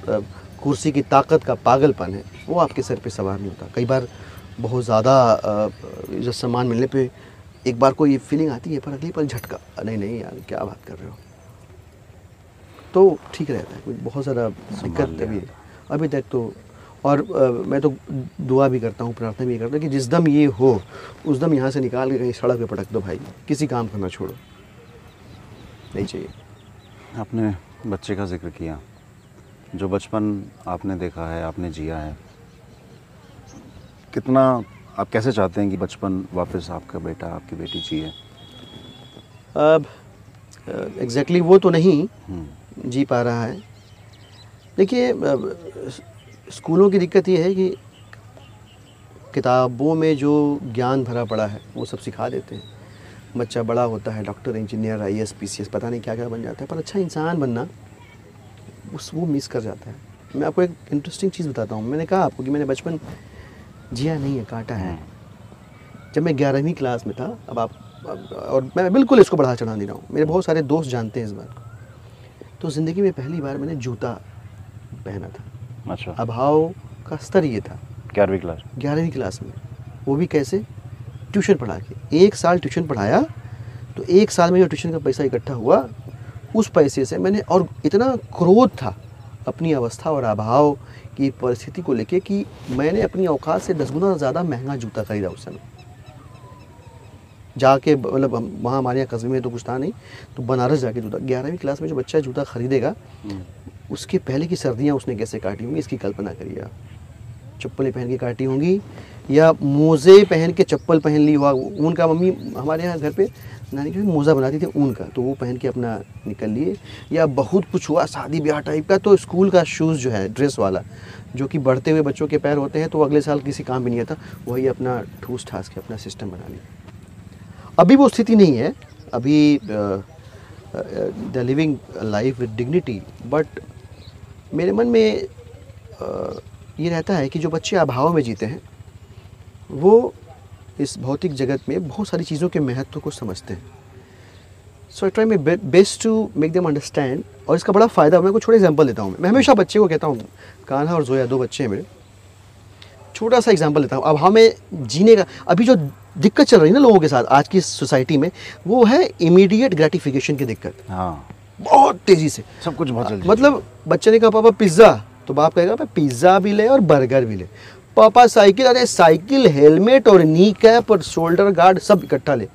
कुर्सी की ताकत का पागलपन है वो आपके सर पे सवार नहीं होता। कई बार बहुत ज़्यादा जो सामान मिलने पे एक बार को ये फीलिंग आती है पर अगली पल झटका। नहीं नहीं यार क्या बात कर रहे हो? तो ठीक रहता है बहुत ज़्यादा दिक्कत। अभी अभी तक तो और अ, मैं तो दुआ भी करता हूँ प्रार्थना भी करता हूँ कि जिस दम ये हो उस दम यहाँ से निकाल के कहीं सड़क पे पटक दो भाई। किसी काम को ना छोड़ो। नहीं चाहिए। आपने बच्चे का ज़िक्र किया। जो बचपन आपने देखा है आपने जिया है। कितना आप कैसे चाहते हैं कि बचपन वापस आपका बेटा आपकी बेटी जिए? अब एग्जैक्टली वो तो नहीं हम्म, जी पा रहा है। देखिए स्कूलों की दिक्कत ये है कि किताबों में जो ज्ञान भरा पड़ा है वो सब सिखा देते हैं। बच्चा बड़ा होता है doctor engineer I S P C S पता नहीं क्या क्या बन जाता है पर अच्छा इंसान बनना उस वो मिस कर जाता है। मैं आपको एक इंटरेस्टिंग चीज़ बताता हूँ। मैंने कहा आपको कि मैंने बचपन जिया नहीं है काटा है। जब मैं ग्यारहवीं क्लास में था अब आप अब- और मैं बिल्कुल इसको बढ़ा चढ़ा नहीं रहा हूँ। मेरे बहुत सारे दोस्त जानते हैं इस बात को। तो ज़िंदगी में पहली बार मैंने जूता पहना था। अच्छा। अभाव का स्तर ये था। ग्यारहवीं क्लास ग्यारहवीं क्लास में। वो भी कैसे? ट्यूशन पढ़ा के। एक साल ट्यूशन पढ़ाया तो एक साल में जो ट्यूशन का पैसा इकट्ठा हुआ उस पैसे से मैंने और इतना क्रोध था अपनी अवस्था और अभाव की परिस्थिति को लेके कि मैंने अपनी औकात से दस गुना ज़्यादा महँगा जूता खरीदा उस समय। जाके मतलब वहाँ हमारे यहाँ कस्बे में तो कुछ था नहीं तो बनारस जाके जूता ग्यारहवीं क्लास में जो बच्चा जूता खरीदेगा हम्म, उसके पहले की सर्दियाँ उसने कैसे काटी होंगी इसकी कल्पना करिए आप चप्पलें पहन के काटी होंगी या मोज़े पहन के चप्पल पहन ली हुआ ऊन का मम्मी हमारे यहाँ घर पे नानी के मोज़ा बनाती थी ऊन का तो वो पहन के अपना निकल लिए। या बहुत कुछ हुआ शादी ब्याह टाइप का तो स्कूल का शूज़ जो है ड्रेस वाला जो कि बढ़ते हुए बच्चों के पैर होते हैं तो अगले साल किसी काम भी नहीं आता वही अपना ठूस ठास के अपना सिस्टम बना लिया अभी वो स्थिति नहीं है अभी the living life with dignity but मेरे मन में अ, ये रहता है कि जो बच्चे अभाव में जीते हैं वो इस भौतिक जगत में बहुत सारी चीज़ों के महत्व को समझते हैं। So I try my best to make them understand और इसका बड़ा फ़ायदा मैं कुछ छोटे एग्ज़ाम्पल देता हूँ। मैं हमेशा बच्चे को कहता हूँ कान्हा और जोया दो बच्चे हैं मेरे। छोटा सा एग्ज़ाम्पल देता हूँ। अब हमें जीने का अभी जो दिक्कत चल रही है ना लोगों के साथ आज की सोसाइटी में वो है इमीडिएट ग्रेटिफिकेशन की दिक्कत। हाँ। बहुत तेज़ी से। सब कुछ बहुत जल्दी। मतलब बच्चे ने कहा पापा पिज़्ज़ा तो बाप कहेगा पिज़्ज़ा भी ले और बर्गर भी ले। पापा साइकिल अरे साइकिल हेलमेट और नी कैप और शोल्डर गार्ड सब इकट्ठा ले।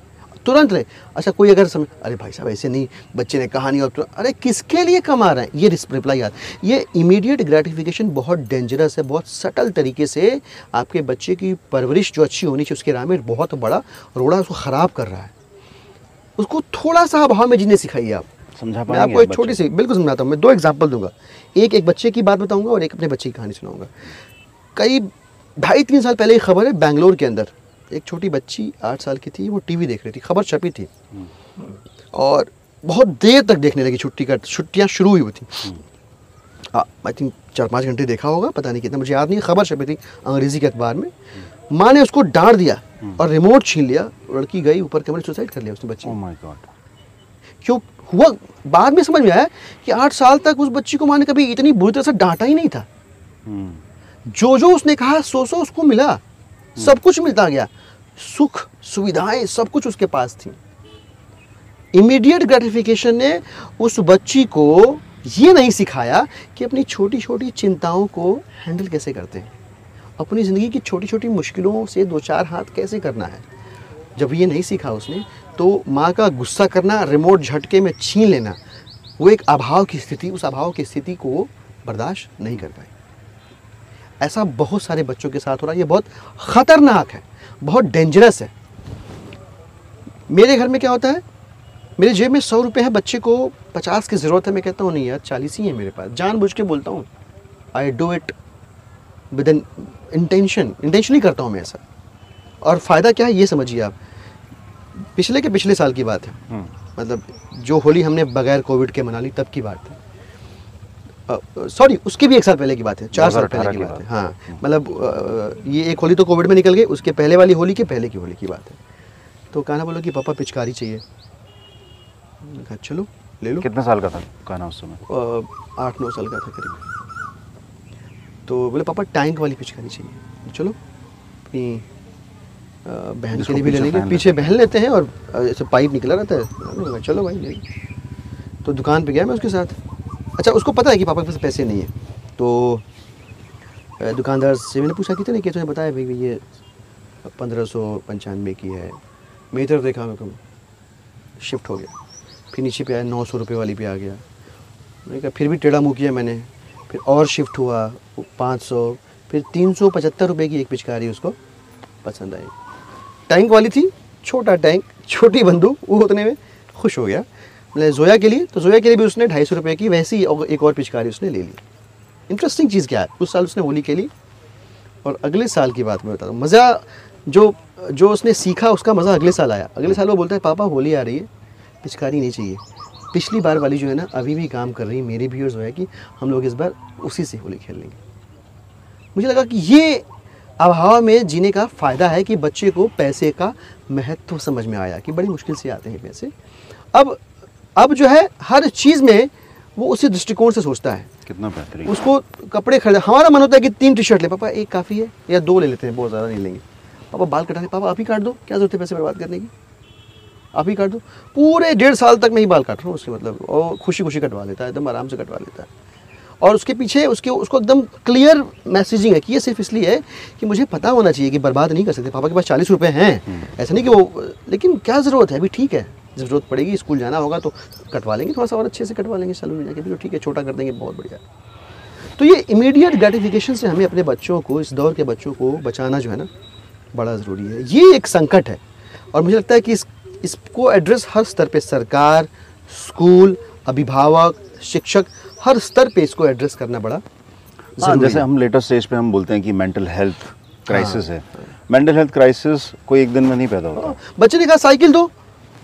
तुरंत ले। अच्छा कोई अगर समझ अरे भाई साहब ऐसे नहीं। बच्चे ने कहा नहीं और अरे किसके लिए कमा रहे हैं? ये रिप्लाई याद ये इमीडिएट ग्रेटिफिकेशन बहुत डेंजरस है बहुत सटल तरीके से आपके बच्चे की परवरिश जो अच्छी होनी चाहिए उसके राह में बहुत बड़ा रोड़ा उसको ख़राब कर रहा है। उसको थोड़ा सा अभाव में जीने सिखाइए आप। समझा मैं आपको एक छोटी सी बिल्कुल समझाता हूँ मैं दो एग्ज़ाम्पल दूँगा। एक एक बच्चे की बात बताऊँगा और एक अपने बच्चे की कहानी सुनाऊँगा। कई ढाई तीन साल पहले एक खबर है बैंगलोर के अंदर। एक छोटी बच्ची आठ साल की थी वो टीवी देख रही थी खबर छपी थी। और बहुत देर तक देखने लगी छुट्टी का छुट्टियाँ शुरू हुई हुई थी। आई थिंक चार पाँच घंटे देखा होगा पता नहीं कितना मुझे याद नहीं खबर छपी थी अंग्रेज़ी के अखबार में। माँ ने उसको डांट दिया और रिमोट छीन लिया लड़की गई ऊपर कमरे सुसाइड कर लिया उसने बच्ची। गॉड क्यों? हुआ बाद में समझ में आया कि आठ साल तक उस बच्ची को माँ ने कभी इतनी बुरी तरह से डांटा ही नहीं था। हम्म जो जो उसने कहा सो सो उसको मिला। सब कुछ मिलता गया। सुख, सुविधाएँ सब कुछ उसके पास थी। इमीडिएट ग्रेटिफिकेशन ने उस बच्ची को ये नहीं सिखाया कि अपनी छोटी छोटी चिंताओं को हैंडल कैसे करते हैं। अपनी ज़िंदगी की छोटी छोटी मुश्किलों से दो चार हाथ कैसे करना है। जब ये नहीं सीखा उसने तो माँ का गुस्सा करना रिमोट झटके में छीन लेना, वो एक अभाव की स्थिति, उस अभाव की स्थिति को बर्दाश्त नहीं कर पाई। ऐसा बहुत सारे बच्चों के साथ हो रहा है। ये बहुत ख़तरनाक है बहुत डेंजरस है। मेरे घर में क्या होता है? मेरे जेब में सौ रुपये है बच्चे को पचास की ज़रूरत है। मैं कहता हूँ नहीं यार चालीस ही है मेरे पास। जानबूझ के बोलता हूँ I do it with an intention intentionally करता हूँ मैं ऐसा। और फ़ायदा क्या है ये समझिए आप। पिछले के पिछले साल की बात है। हम्म। मतलब जो होली हमने बगैर कोविड के मना ली तब की बात है। सॉरी उसके भी एक साल पहले की बात है चार साल पहले की की बात है। हाँ। मतलब ये एक होली तो कोविड में निकल गई उसके पहले वाली होली के पहले की होली की बात है। तो कहना बोलो कि पापा पिचकारी चाहिए। कहा चलो ले लो। कितने साल का था कहना उस समय? आठ नौ साल का था करीब। तो बोले पापा टैंक वाली पिचकारी चाहिए। चलो अपनी बहन के लिए भी ले लेंगे। पीछे बहन लेते हैं और ऐसे पाइप निकला रहता है। चलो भाई ले। तो दुकान पे गया मैं उसके साथ। अच्छा उसको पता है कि पापा के पास पैसे नहीं है। तो दुकानदार से मैंने पूछा, कितने की तुमने बताया, भाई ये पंद्रह सौ पंचानवे की है। मेरी तरफ़ देखा, मेरे को शिफ्ट हो गया। फिर नीचे पे आया, नौ सौ रुपये वाली पे आ गया। मैंने कहा, फिर भी टेढ़ा मुँह किया मैंने। फिर और शिफ्ट हुआ, पाँच सौ। फिर तीन सौ पचहत्तर रुपये की एक पिचकारी उसको पसंद आई। टैंक वाली थी, छोटा टैंक, छोटी बंदूक, वो उतने में खुश हो गया। जोया के लिए तो जोया के लिए भी उसने ढाई सौ रुपये की, वैसी एक और पिचकारी उसने ले ली। इंटरेस्टिंग चीज़ क्या है? उस साल उसने होली खेली और अगले साल की बात मैं बता हूँ। मज़ा जो जो उसने सीखा, उसका मज़ा अगले साल आया। अगले साल वो बोलता है, पापा, होली आ रही है, पिचकारी नहीं चाहिए। पिछली बार वाली जो है ना, अभी भी काम कर रही है मेरी भी और जोया की, हम लोग इस बार उसी से होली खेल लेंगे। मुझे लगा कि ये अभाव में जीने का फ़ायदा है कि बच्चे को पैसे का महत्व समझ में आया, कि बड़ी मुश्किल से आते हैं पैसे। अब अब जो है हर चीज़ में वो उसी दृष्टिकोण से सोचता है। कितना बेहतरीन। उसको कपड़े खरीद हमारा मन होता है कि तीन टी शर्ट ले पापा एक काफ़ी है या दो ले लेते हैं बहुत ज़्यादा नहीं लेंगे। पापा बाल कटा पापा आप ही काट दो क्या ज़रूरत है पैसे बर्बाद करने की? आप ही काट दो। पूरे डेढ़ साल तक मैं ही बाल काट रहा हूँ उसके मतलब और खुशी खुशी कटवा लेता है एकदम आराम से कटवा लेता है। और उसके पीछे उसके उसको एकदम क्लियर मैसेजिंग है कि ये सिर्फ़ इसलिए है कि मुझे पता होना चाहिए कि बर्बाद नहीं कर सकते। पापा के पास चालीस रुपये हैं। ऐसा नहीं कि वो लेकिन क्या ज़रूरत है? अभी ठीक है। जब ज़रूरत पड़ेगी स्कूल जाना होगा तो कटवा लेंगे थोड़ा सा और अच्छे से कटवा लेंगे सैलून में जाके। भी ठीक है छोटा कर देंगे बहुत बढ़िया। तो ये इमीडिएट ग्रेटिफिकेशन से हमें अपने बच्चों को इस दौर के बच्चों को बचाना जो है ना बड़ा ज़रूरी है। ये एक संकट है। और मुझे लगता है कि इस इसको एड्रेस हर स्तर पे सरकार स्कूल अभिभावक शिक्षक हर स्तर पे इसको एड्रेस करना पड़ा हाँ, जैसे हम लेटेस्ट स्टेज पे हम बोलते हैं कि मेंटल हेल्थ क्राइसिस है। मेंटल हेल्थ क्राइसिस कोई एक दिन में नहीं पैदा होता। बच्चे ने कहा साइकिल दो।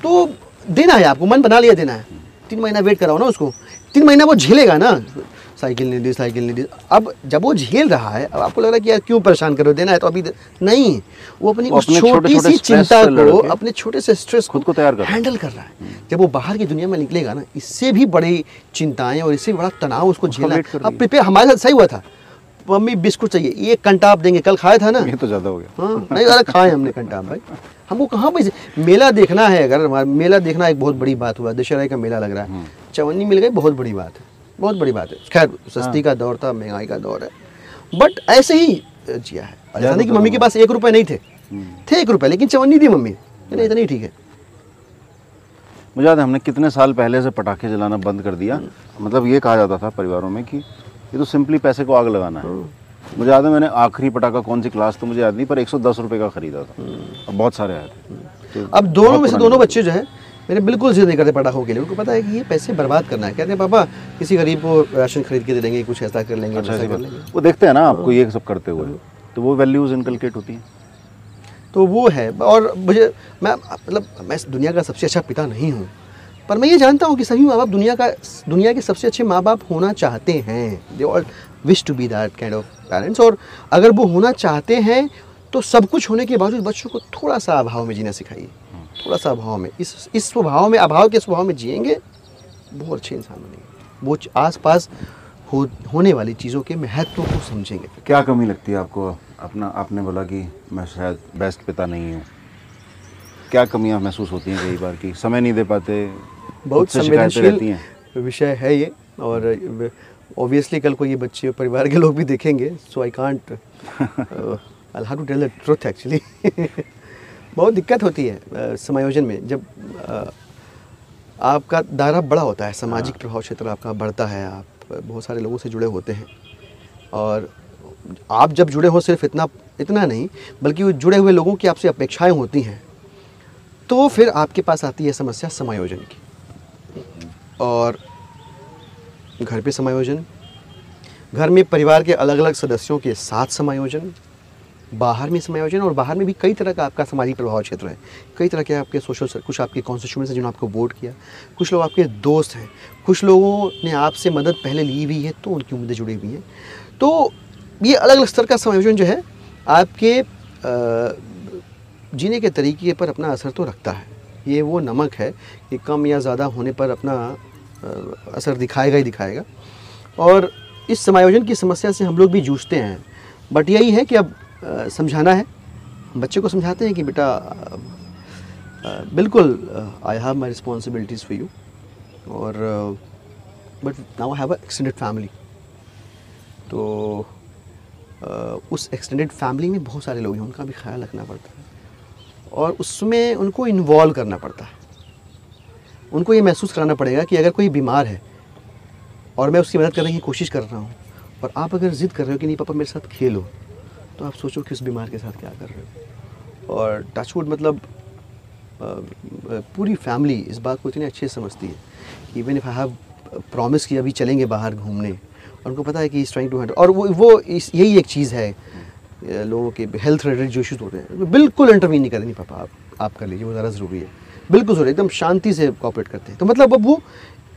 तो देना है आपको मन बना लिया देना है। तीन महीना वेट कराओ ना उसको। तीन महीना वो झेलेगा ना। साइकिल नहीं दी साइकिल नहीं दी। अब जब वो झेल रहा है अब आपको लग रहा है कि यार क्यों परेशान करो देना है तो अभी नहीं। वो अपनी वो उस अपने छोटी सी चिंता को अपने छोटे से स्ट्रेस खुद को तैयार कर हैंडल कर रहा है। जब वो बाहर की दुनिया में निकलेगा ना इससे भी बड़ी चिंताएँ और इससे बड़ा तनाव उसको झेलना अब प्रिपेयर हमारे साथ सही हुआ था। मम्मी बिस्कुट चाहिए एक कंटाप देंगे कल खाया था ना? ये तो ज़्यादा हो गया। हाँ नहीं अरे खाए हमने कंटाप भाई। हमको कहाँ पैसे मेला देखना है अगर मेला देखना एक बहुत बड़ी बात हुआ दशहरा का मेला लग रहा है। चवन्नी मिल गई बहुत बड़ी बात है। बहुत बड़ी बात है। खैर सस्ती का दौर था महँगाई का दौर है। बट ऐसे ही जिया है। ऐसा नहीं कि मम्मी के पास एक रुपए नहीं थे। थे एक रुपए लेकिन चवन्नी दी मम्मी। नहीं इतना ही ठीक है। मुझे याद है हमने कितने साल पहले से पटाखे जलाना बंद कर दिया। मतलब ये कहा जाता था परिवारों में कि ये तो सिंपली पैसे को आग लगाना है। मुझे याद है मैंने आखिरी पटाखा कौन सी क्लास तो मुझे याद नहीं पर 110 रुपए का खरीदा था। और बहुत सारे आए थे। अब दोनों में से दोनों बच्चे जो है मेरे बिल्कुल जिद नहीं करते पटाखों के लिए। उनको पता है कि ये पैसे बर्बाद करना है। कहते हैं पापा किसी गरीब को राशन खरीद के दे देंगे कुछ ऐसा कर लेंगे अच्छा कर लेंगे। वो देखते हैं ना आपको ये सब करते हुए। तो वो वैल्यूज़ इनकलकेट होती हैं। तो वो है। और मुझे मैं मतलब मैं दुनिया का सबसे अच्छा पिता नहीं हूँ। पर मैं ये जानता हूँ कि सभी माँ बाप दुनिया का दुनिया के सबसे अच्छे माँ बाप होना चाहते हैं। They all wish to be that kind of parents और अगर वो होना चाहते हैं तो सब कुछ होने के बावजूद बच्चों को थोड़ा सा अभाव में जीना सिखाइए। थोड़ा सा अभाव में इस इस स्वभाव में अभाव के स्वभाव में जिएँगे बहुत अच्छे इंसान बनेंगे। वो आस पास हो, होने वाली चीज़ों के महत्व को समझेंगे। क्या कमी लगती है आपको? अपना आपने बोला कि मैं शायद बेस्ट पिता नहीं हूँ। क्या कमियाँ महसूस होती हैं कई बार की? समय नहीं दे पाते बहुत हैं संवेदनशील विषय है ये और ऑब्वियसली कल को ये बच्चे परिवार के लोग भी देखेंगे so I can't I have to tell the truth actually बहुत दिक्कत होती है समायोजन में। जब आपका दायरा बड़ा होता है सामाजिक प्रभाव क्षेत्र आपका बढ़ता है आप बहुत सारे लोगों से जुड़े होते हैं। और आप जब जुड़े हो सिर्फ़ इतना इतना नहीं बल्कि वो जुड़े हुए लोगों की आपसे अपेक्षाएँ होती हैं तो फिर आपके पास आती है समस्या समायोजन की। और घर पे समायोजन घर में परिवार के अलग अलग सदस्यों के साथ समायोजन बाहर में समायोजन और बाहर में भी कई तरह का आपका सामाजिक प्रभाव क्षेत्र है। कई तरह के आपके सोशल कुछ आपके कॉन्स्टिट्यूंस हैं जिन्होंने आपको वोट किया। कुछ लोग आपके दोस्त हैं। कुछ लोगों ने आपसे मदद पहले ली हुई है तो उनकी उम्मीदें जुड़ी हुई हैं। तो ये अलग अलग स्तर का समायोजन जो है, आपके जीने के तरीके पर अपना असर तो रखता है। ये वो नमक है कि कम या ज़्यादा होने पर अपना असर दिखाएगा ही दिखाएगा। और इस समायोजन की समस्या से हम लोग भी जूझते हैं। बट यही है कि अब समझाना है। बच्चे को समझाते हैं कि, बेटा बिल्कुल I have my responsibilities for you और but now have extended family तो उस एक्सटेंडेड फैमिली में बहुत सारे लोग हैं, उनका भी ख्याल रखना पड़ता है और उसमें उनको इन्वॉल्व करना पड़ता है। उनको ये महसूस कराना पड़ेगा कि अगर कोई बीमार है और मैं उसकी मदद करने की कोशिश कर रहा हूँ और आप अगर ज़िद कर रहे हो कि नहीं, पापा, मेरे साथ खेलो। तो आप सोचो कि उस बीमार के साथ क्या कर रहे हो। और टचवुड मतलब पूरी फैमिली इस बात को इतनी अच्छे समझती है कि even if I have promise कि अभी चलेंगे बाहर घूमने, और उनको पता है कि इस ट्राइंग टू हैंडल और वो वो इस, यही एक चीज़ है लोगों के हेल्थ रिलेटेड जो इशूज़ होते हैं। बिल्कुल इंटरवीन नहीं करते नहीं पापा, आप आप कर लीजिए वो ज़्यादा ज़रूरी है। बिल्कुल ज़रूरी एकदम शांति से कॉपरेट करते हैं। तो मतलब अब वो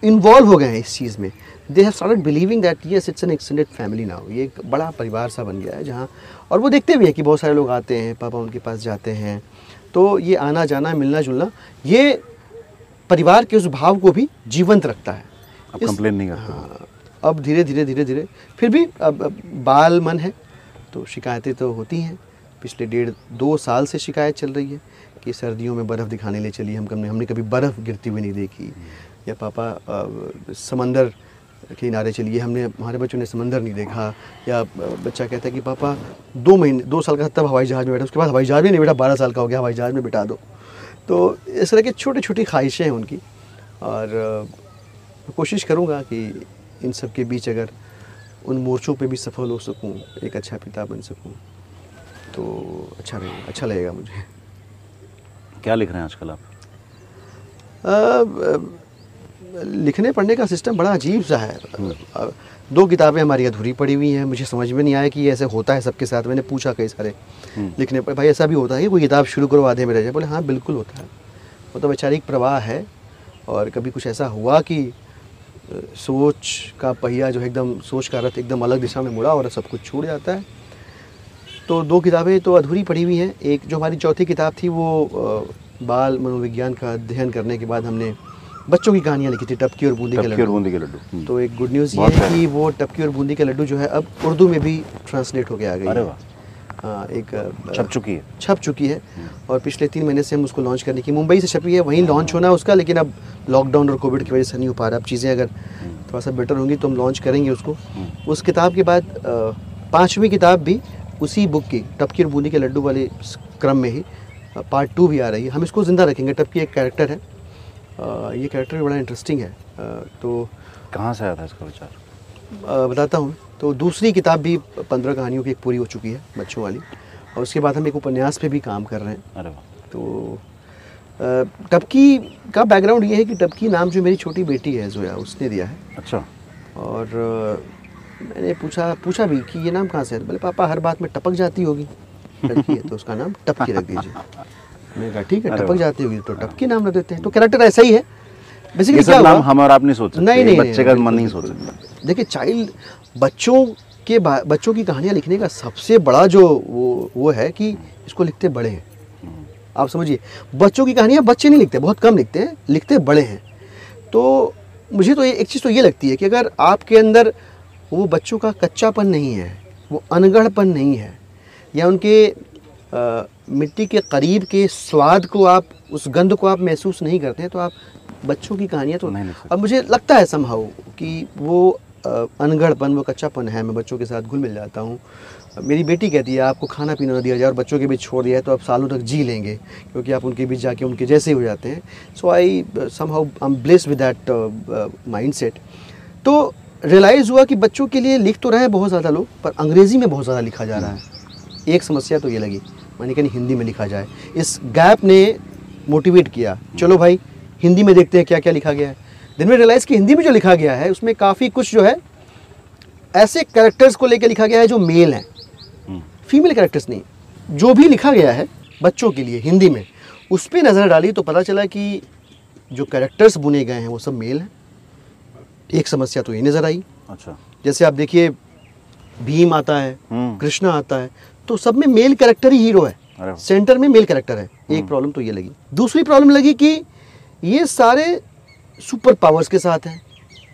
इन्वॉल्व हो गए हैं इस चीज़ में। They have started believing that yes it's an extended family now ये एक बड़ा परिवार सा बन गया है जहाँ और वो देखते भी हैं कि बहुत सारे लोग आते हैं पापा उनके पास जाते हैं। तो ये आना जाना मिलना जुलना ये परिवार के उस भाव को भी जीवंत रखता है। अब कंप्लेन नहीं करते हाँ, अब धीरे धीरे धीरे धीरे फिर भी अब, अब बाल मन है तो शिकायतें तो होती हैं। पिछले डेढ़ दो साल से शिकायत चल रही है कि सर्दियों में बर्फ़ दिखाने ले चली हम कभी हमने कभी बर्फ़ गिरती हुई नहीं देखी। या पापा समंदर किनारे चलिए। हमने हमारे बच्चों ने समंदर नहीं देखा। या बच्चा कहता है कि पापा दो महीने दो साल का तब हवाई जहाज़ में बैठा उसके बाद हवाई जहाज़ में नहीं बैठा बारह साल का हो गया हवाई जहाज़ में बिठा दो। तो इस तरह की छोटी छोटी ख्वाहिशें हैं उनकी। और कोशिश करूँगा कि इन सब के बीच अगर उन मोर्चों पे भी सफल हो सकूँ एक अच्छा पिता बन सकूँ तो अच्छा रहेगा अच्छा लगेगा मुझे। क्या लिख रहे हैं आजकल आप? अ, अ, लिखने पढ़ने का सिस्टम बड़ा अजीब सा है। दो किताबें हमारी अधूरी पड़ी हुई हैं मुझे समझ में नहीं आया कि ये ऐसे होता है सबके साथ मैंने पूछा कई सारे लिखने पर भाई ऐसा भी होता है कि कोई किताब शुरू करो आधे में रह जाए? बोले हाँ बिल्कुल होता है। वो तो वैचारिक प्रवाह है और कभी कुछ ऐसा हुआ कि सोच का पहिया जो है एकदम सोच का रथ एकदम अलग दिशा में मुड़ा और सब कुछ छूट जाता है। तो दो किताबें तो अधूरी पड़ी हुई हैं। एक जो हमारी चौथी किताब थी वो बाल मनोविज्ञान का अध्ययन करने के बाद हमने बच्चों की कहानियाँ लिखी थी टपकी और बूंदी के टपकी और लड्डू। बूंदी के लड्डू। हम्म। तो एक गुड न्यूज़ ये है कि वो टपकी और बूंदी के लड्डू जो है अब उर्दू में भी ट्रांसलेट होके आ गई अरे है। वाह। हाँ एक छप चुकी है। छप चुकी है। और पिछले तीन महीने से हम उसको लॉन्च करने की मुंबई से छपी है वहीं लॉन्च होना है उसका लेकिन अब लॉकडाउन और कोविड की वजह से नहीं हो पा रहा। अब चीज़ें अगर थोड़ा सा बेटर होंगी तो हम लॉन्च करेंगे उसको। उस किताब के बाद पांचवी किताब भी उसी बुक की टपकी और बूंदी के लड्डू वाले क्रम में ही पार्ट टू भी आ रही है। हम इसको ज़िंदा रखेंगे। टपकी एक कैरेक्टर है। ये कैरेक्टर भी बड़ा इंटरेस्टिंग है। तो कहाँ से आया था इसका विचार? बताता हूँ। तो दूसरी किताब भी पंद्रह कहानियों की एक पूरी हो चुकी है बच्चों वाली। और उसके बाद हम एक उपन्यास पे भी काम कर रहे हैं। अरे वाह। तो टपकी का बैकग्राउंड ये है कि टपकी नाम जो मेरी छोटी बेटी है जोया उसने दिया है। अच्छा। और मैंने पूछा पूछा भी कि ये नाम कहाँ से है? बोले पापा हर बात में टपक जाती होगी। लड़की है तो उसका नाम टपकी रख दीजिए। मैंने कहा ठीक है टपक। जाती होगी तो टपकी नाम रख देते हैं। तो कैरेक्टर ऐसा ही है। बेसिकली क्या नाम हम और आप नहीं सोच सकते। नहीं नहीं बच्चे का मन नहीं सोच सकता। देखिए चाइल्ड बच्चों के बच्चों की कहानियाँ लिखने का सबसे बड़ा जो वो वो है कि इसको लिखते बड़े हैं। आप समझिए बच्चों की कहानियाँ बच्चे नहीं लिखते बहुत कम लिखते हैं लिखते बड़े हैं। तो मुझे तो ये एक चीज़ तो ये लगती है कि अगर आपके अंदर वो बच्चों का कच्चापन नहीं है वो अनगढ़पन नहीं है या उनके अ, मिट्टी के करीब के स्वाद को आप उस गंध को आप महसूस नहीं करते हैं तो आप बच्चों की कहानियाँ तो। और मुझे लगता है समहाउ कि वो अनगढ़पन वो कच्चापन है। मैं बच्चों के साथ घुल मिल जाता हूँ। मेरी बेटी कहती है आपको खाना पीना ना दिया जाए और बच्चों के बीच छोड़ दिया है तो आप सालों तक जी लेंगे क्योंकि आप उनके बीच जाके उनके जैसे हो जाते हैं। So I somehow I am blessed with that mind set तो रियलाइज़ हुआ कि बच्चों के लिए लिख तो रहे हैं बहुत ज़्यादा लोग पर अंग्रेज़ी में बहुत ज़्यादा लिखा जा रहा है। एक समस्या तो ये लगी मैंने कहा हिंदी में लिखा जाए। इस गैप ने मोटिवेट किया चलो भाई हिंदी में देखते हैं क्या क्या लिखा गया है। दिन में रियलाइज़ कि हिंदी में जो लिखा गया है उसमें काफ़ी कुछ जो है ऐसे कैरेक्टर्स को लेकर लिखा गया है जो मेल हैं। हम्म, फीमेल कैरेक्टर्स नहीं जो भी लिखा गया है बच्चों के लिए हिंदी में उस पर नज़र डाली तो पता चला कि जो कैरेक्टर्स बुने गए हैं वो सब मेल हैं। एक समस्या तो ये नज़र आई। अच्छा। जैसे आप देखिए भीम आता है हम्म। कृष्णा आता है तो सब में मेल कैरेक्टर ही हीरो है। सेंटर में मेल कैरेक्टर है। एक प्रॉब्लम तो ये लगी। दूसरी प्रॉब्लम लगी कि ये सारे सुपर पावर्स के साथ हैं।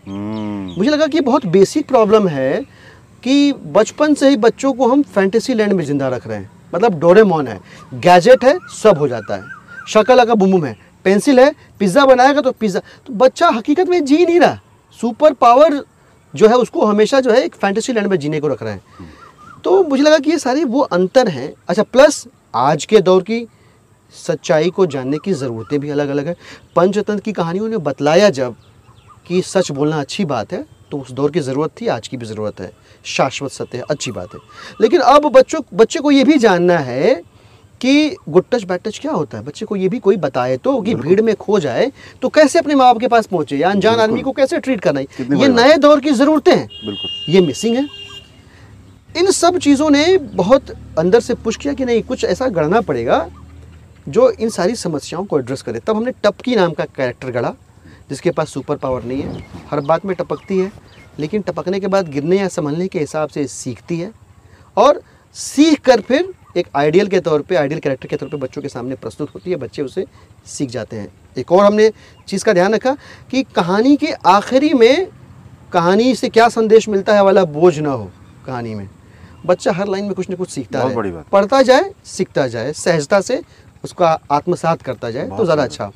हम्म, मुझे लगा कि बहुत बेसिक प्रॉब्लम है कि बचपन से ही बच्चों को हम फैंटेसी लैंड में ज़िंदा रख रहे हैं। मतलब डोरेमोन है गैजेट है सब हो जाता है। शक्ल का बुम बुम है पेंसिल है पिज़्ज़ा बनाएगा तो पिज़्ज़ा तो बच्चा हकीकत में जी नहीं रहा। सुपर पावर जो है उसको हमेशा जो है एक फैंटेसी लैंड में जीने को रख रहे हैं। तो मुझे लगा कि ये सारे वो अंतर हैं। अच्छा प्लस आज के दौर की सच्चाई को जानने की ज़रूरतें भी अलग अलग है। पंचतंत्र की कहानियों ने बतलाया जब कि सच बोलना अच्छी बात है तो उस दौर की ज़रूरत थी आज की भी ज़रूरत है। शाश्वत सत्य है अच्छी बात है। लेकिन अब बच्चों बच्चे को ये भी जानना है कि गुड टच बैड टच क्या होता है? बच्चे को ये भी कोई बताए तो कि भीड़ में खो जाए तो कैसे अपने माँ बाप के पास पहुँचे? या अनजान आदमी को कैसे ट्रीट करना है? ये नए दौर की ज़रूरतें हैं। बिल्कुल। ये मिसिंग है। इन सब चीज़ों ने बहुत अंदर से पुश किया कि नहीं, कुछ ऐसा गढ़ना पड़ेगा जो इन सारी समस्याओं को एड्रेस करे। तब हमने टपकी नाम का कैरेक्टर गढ़ा, जिसके पास सुपर पावर नहीं है। हर बात में टपकती है, लेकिन टपकने के बाद गिरने या संभलने के हिसाब से सीखती है और सीख कर फिर एक आइडियल के तौर पे आइडियल कैरेक्टर के तौर पे बच्चों के सामने प्रस्तुत होती है, बच्चे उसे सीख जाते हैं। एक और हमने चीज़ का ध्यान रखा कि कहानी के आखिरी में कहानी से क्या संदेश मिलता है वाला बोझ ना हो कहानी में। बच्चा हर लाइन में कुछ ना कुछ सीखता है बड़ी बात। पढ़ता जाए सीखता जाए सहजता से उसका आत्मसात करता जाए तो ज़्यादा अच्छा।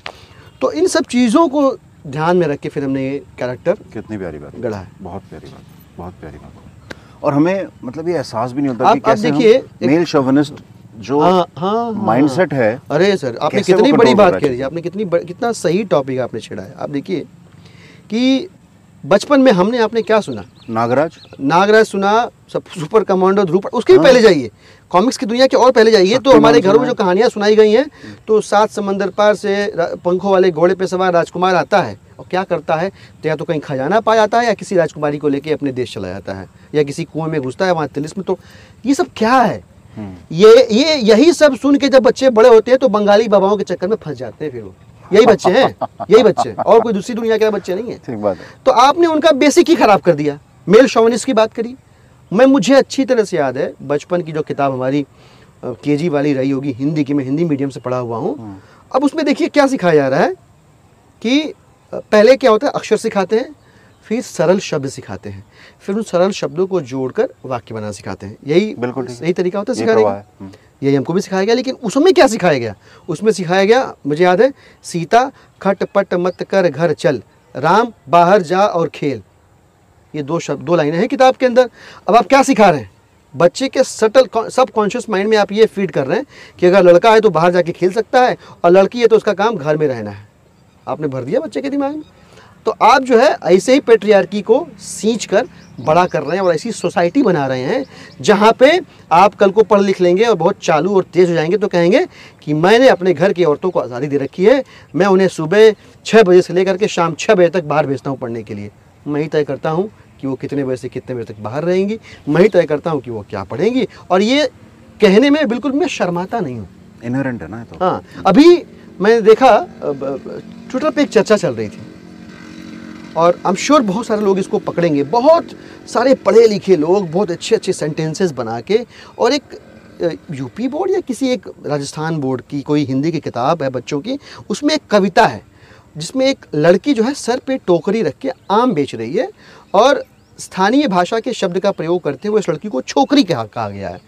तो इन सब चीज़ों को ध्यान में रख के फिर हमने ये कैरेक्टर कितनी प्यारी बात। गढ़ा है। बहुत प्यारी बात बहुत प्यारी बात। और हमें मतलब ये एहसास भी नहीं होता कि कैसे देखिए, मेल शोविनिस्ट जो हाँ हाँ हाँ। माइंडसेट है अरे सर आपने कितनी बड़ी बात कर रहा कह है आपने कितनी कितना सही टॉपिक आपने छेड़ा है। आप देखिए कि बचपन में हमने आपने क्या सुना? नागराज। नागराज सुना सब सुपर कमांडो ध्रुव उसके भी हाँ। पहले जाइए। कॉमिक्स की दुनिया के और पहले जाइए तो हमारे घरों में जो। कहानियाँ सुनाई गई हैं तो सात समंदर पार से पंखों वाले घोड़े पे सवार राजकुमार आता है। और क्या करता है? तो या तो कहीं खजाना पा जाता है या किसी राजकुमारी को लेके अपने देश चला जाता है या किसी कुएँ में घुसता है वहाँ तिलिस्म तो ये सब क्या है? हम्म, ये ये यही सब सुन के जब बच्चे बड़े होते हैं तो बंगाली बाबाओं के चक्कर में फंस जाते हैं फिर वो। यही बच्चे हैं यही बच्चे हैं। और कोई दूसरी दुनिया के बच्चे नहीं है। ठीक बात है। तो आपने उनका बेसिक ही खराब कर दिया। मेल शोवनिस्ट की बात करी। मैं मुझे अच्छी तरह से याद है बचपन की जो किताब हमारी केजी वाली रही होगी हिंदी की मैं हिंदी मीडियम से पढ़ा हुआ हूँ। अब उसमें देखिए क्या सिखाया जा रहा है कि पहले क्या होता है अक्षर सिखाते हैं फिर सरल शब्द सिखाते हैं। फिर उन सरल शब्दों को जोड़कर वाक्य बनाना सिखाते हैं। यही बिल्कुल यही तरीका होता है सिखाने का। है, हम्म। यही हमको भी सिखाया गया, लेकिन उसमें क्या सिखाया गया? उसमें सिखाया गया, मुझे याद है, सीता, खट पट मत कर घर चल, राम, बाहर जा और खेल। ये दो शब्द, दो लाइनें हैं किताब के अंदर। अब आप क्या सिखा रहे हैं? बच्चे के सटल सब कॉन्शियस माइंड में आप ये फ़ीड कर रहे हैं कि अगर लड़का है तो बाहर जाके खेल सकता है, और लड़की है तो उसका काम घर में रहना है। आपने भर दिया बच्चे के दिमाग में? तो आप जो है ऐसे ही पेट्रियार्की को सींच कर बड़ा कर रहे हैं और ऐसी सोसाइटी बना रहे हैं जहाँ पे आप कल को पढ़ लिख लेंगे और बहुत चालू और तेज़ हो जाएँगे तो कहेंगे कि मैंने अपने घर की औरतों को आज़ादी दे रखी है मैं उन्हें सुबह छः बजे से लेकर के शाम छः बजे तक बाहर भेजता हूँ पढ़ने के लिए। मैं ही तय करता हूँ कि वो कितने बजे से कितने बजे तक बाहर रहेंगी मैं ही तय करता हूँ कि वो क्या पढ़ेंगी और ये कहने में बिल्कुल मैं शर्माता नहीं हूँ। इनहेरेंट है ना तो। हाँ अभी मैंने देखा ट्विटर पे एक चर्चा चल रही थी। और आई एम श्योर बहुत सारे लोग इसको पकड़ेंगे। बहुत सारे पढ़े लिखे लोग बहुत अच्छे अच्छे सेंटेंसेस बना के और एक यूपी बोर्ड या किसी एक राजस्थान बोर्ड की कोई हिंदी की किताब है बच्चों की, उसमें एक कविता है, जिसमें एक लड़की जो है सर पे टोकरी रख के आम बेच रही है और स्थानीय भाषा के शब्द का प्रयोग करते हुए इस लड़की को छोकरी कहा कहा गया है।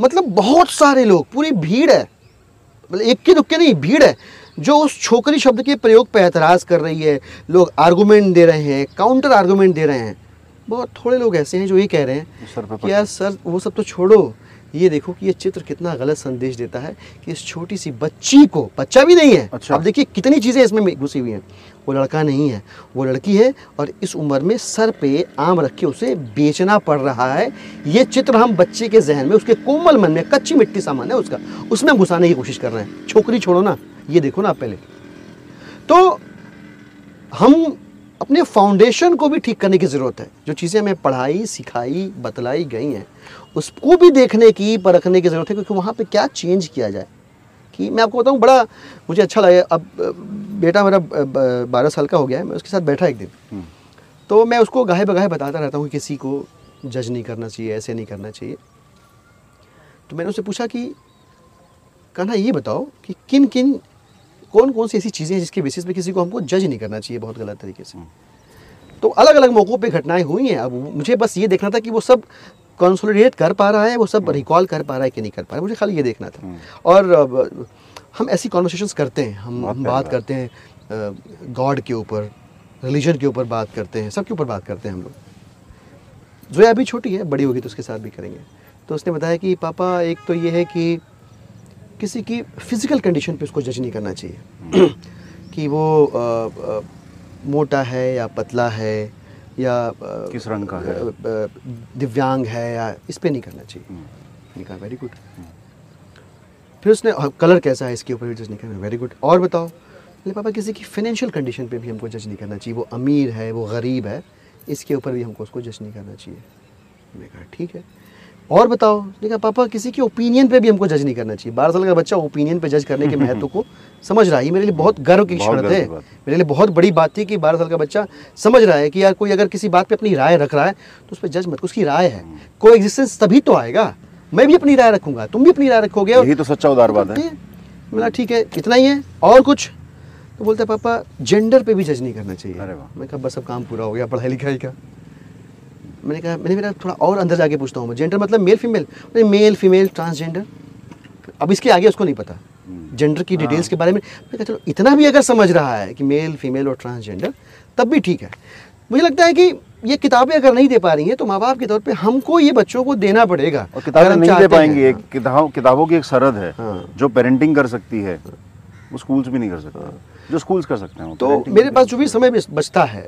मतलब बहुत सारे लोग, पूरी भीड़ है। मतलब इक्के दुक्के नहीं, भीड़ है। जो उस छोकरी शब्द के प्रयोग पर एतराज़ कर रही है लोग आर्गूमेंट दे रहे हैं काउंटर आर्गूमेंट दे रहे हैं। बहुत थोड़े लोग ऐसे हैं जो ये कह रहे हैं कि यार सर वो सब तो छोड़ो। ये देखो कि ये चित्र कितना गलत संदेश देता है कि इस छोटी सी बच्ची को बच्चा भी नहीं है। अच्छा। अब देखिए कितनी चीज़ें इसमें घुसी हुई हैं। वो लड़का नहीं है वो लड़की है और इस उम्र में सर पे आम रख के उसे बेचना पड़ रहा है। ये चित्र हम बच्चे के जहन में उसके कोमल मन में कच्ची मिट्टी सामान है उसका उसमें हम घुसाने की कोशिश कर रहे हैं। छोकरी छोड़ो ना ये देखो ना आप पहले। तो हम अपने फाउंडेशन को भी ठीक करने की ज़रूरत है। जो चीज़ें हमें पढ़ाई सिखाई बतलाई गई हैं उसको भी देखने की परखने की ज़रूरत है क्योंकि वहाँ पे क्या चेंज किया जाए? कि मैं आपको बताऊँ बड़ा मुझे अच्छा लगा अब बेटा मेरा बारह साल का हो गया है मैं उसके साथ बैठा एक दिन। हम्म, तो मैं उसको गाहे बगाहे बताता रहता हूँ कि किसी को जज नहीं करना चाहिए ऐसे नहीं करना चाहिए। तो मैंने उससे पूछा कि कहना ये बताओ कि किन किन कौन कौन सी ऐसी चीज़ें हैं जिसके बेसिस पे किसी को हमको जज नहीं करना चाहिए बहुत गलत तरीके से? तो अलग अलग मौक़ों पे घटनाएँ हुई हैं। अब मुझे बस ये देखना था कि वो सब कंसोलिडेट कर पा रहा है वो सब रिकॉल कर पा रहा है कि नहीं कर पा रहा है मुझे खाली ये देखना था। और हम ऐसी कॉन्वर्सेशंस करते हैं हम हम बात। करते हैं गॉड के ऊपर रिलीजन के ऊपर बात करते हैं सबके ऊपर बात करते हैं हम लोग। जोया अभी छोटी है बड़ी होगी तो उसके साथ भी करेंगे। तो उसने बताया कि पापा एक तो ये है कि किसी की फ़िज़िकल कंडीशन पे उसको जज नहीं करना चाहिए। [clears throat] कि वो अ, अ, मोटा है या पतला है या किस रंग का है? दिव्यांग है या इस पर नहीं करना चाहिए। हम्म, मैंने कहा वेरी गुड फिर उसने "हाँ, कलर कैसा है इसके ऊपर भी जज नहीं करना। वेरी गुड और बताओ बोले पापा किसी की फाइनेंशियल कंडीशन पे भी हमको जज नहीं करना चाहिए। वो अमीर है वो गरीब है इसके ऊपर भी हमको उसको जज नहीं करना चाहिए। मैंने कहा ठीक है। और बताओ। कहा पापा किसी के ओपिनियन पे भी हमको जज नहीं करना चाहिए। बारह साल का बच्चा ओपिनियन पे जज करने के [laughs] महत्व को समझ रहा है। ये मेरे लिए बहुत गर्व की क्षण बात। मेरे लिए बहुत बड़ी बात थी कि बारह साल का बच्चा समझ रहा है कि यार कोई अगर किसी बात पे अपनी राय रख रहा है तो उस पर जज मत। उसकी राय है। को एग्जिस्टेंस तभी तो आएगा। मैं भी अपनी राय रखूँगा। तुम भी अपनी राय रखोगे यही तो सच्चा उदारवाद है। बोला ठीक है इतना ही है। और कुछ? तो बोलते पापा जेंडर पे भी जज नहीं करना चाहिए। अरे मैं कहा बस अब काम पूरा हो गया पढ़ाई लिखाई का। मैंने कहा मैंने मेरा थोड़ा और अंदर जाके पूछता हूँ मैं जेंडर मतलब male female male female transgender अब इसके आगे उसको नहीं पता। हम्म। जेंडर की डिटेल्स के बारे में मैं कहा चलो इतना भी अगर समझ रहा है कि मेल फीमेल और ट्रांसजेंडर तब भी ठीक है। मुझे लगता है कि ये किताबें अगर नहीं दे पा रही हैं तो माँ बाप के तौर पे हमको ये बच्चों को देना पड़ेगा। और किताबें नहीं दे हैं। पाएँगी एक किताब किताबों की एक सरहद है हाँ। जो पेरेंटिंग कर सकती है वो स्कूल्स भी नहीं कर सकते। जो स्कूल्स कर सकते हैं तो मेरे पास जो भी समय बचता है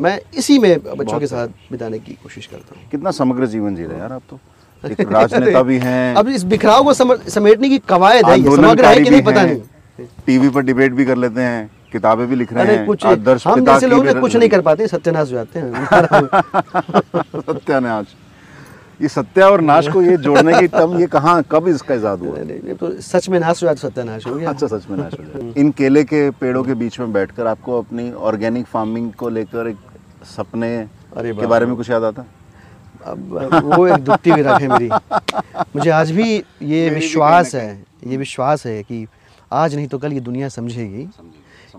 मैं इसी में बच्चों के साथ बिताने की कोशिश करता हूँ। कितना समग्र जीवन जी रहे हैं यार आप तो। [laughs] एक राजनेता भी हैं। अब इस बिखराव को समेटने की कवायद है समग्र है कि नहीं पता नहीं। टीवी पर डिबेट भी कर लेते हैं किताबें भी लिख रहे हैं कुछ आदर्श हम जैसे लोग कुछ नहीं कर पाते सत्यानाश हो जाते हैं। [laughs] सत्यानाश। ये सत्या और नाश को ये जोड़ने की टर्म ये कहाँ कब इसका इजाद हुआ? नहीं, ये तो सच में नाश हो जाए तो सत्यानाश हो गया। अच्छा सच में नाश हो जाए। इन केले के पेड़ों के बीच में बैठकर आपको अपनी ऑर्गेनिक फ़ार्मिंग को लेकर एक सपने अरे के बारे में कुछ याद आता? अब वो एक दुखती भी रख है मेरी। मुझे आज भी ये विश्वास है ये विश्वास है कि आज नहीं तो कल ये दुनिया समझेगी।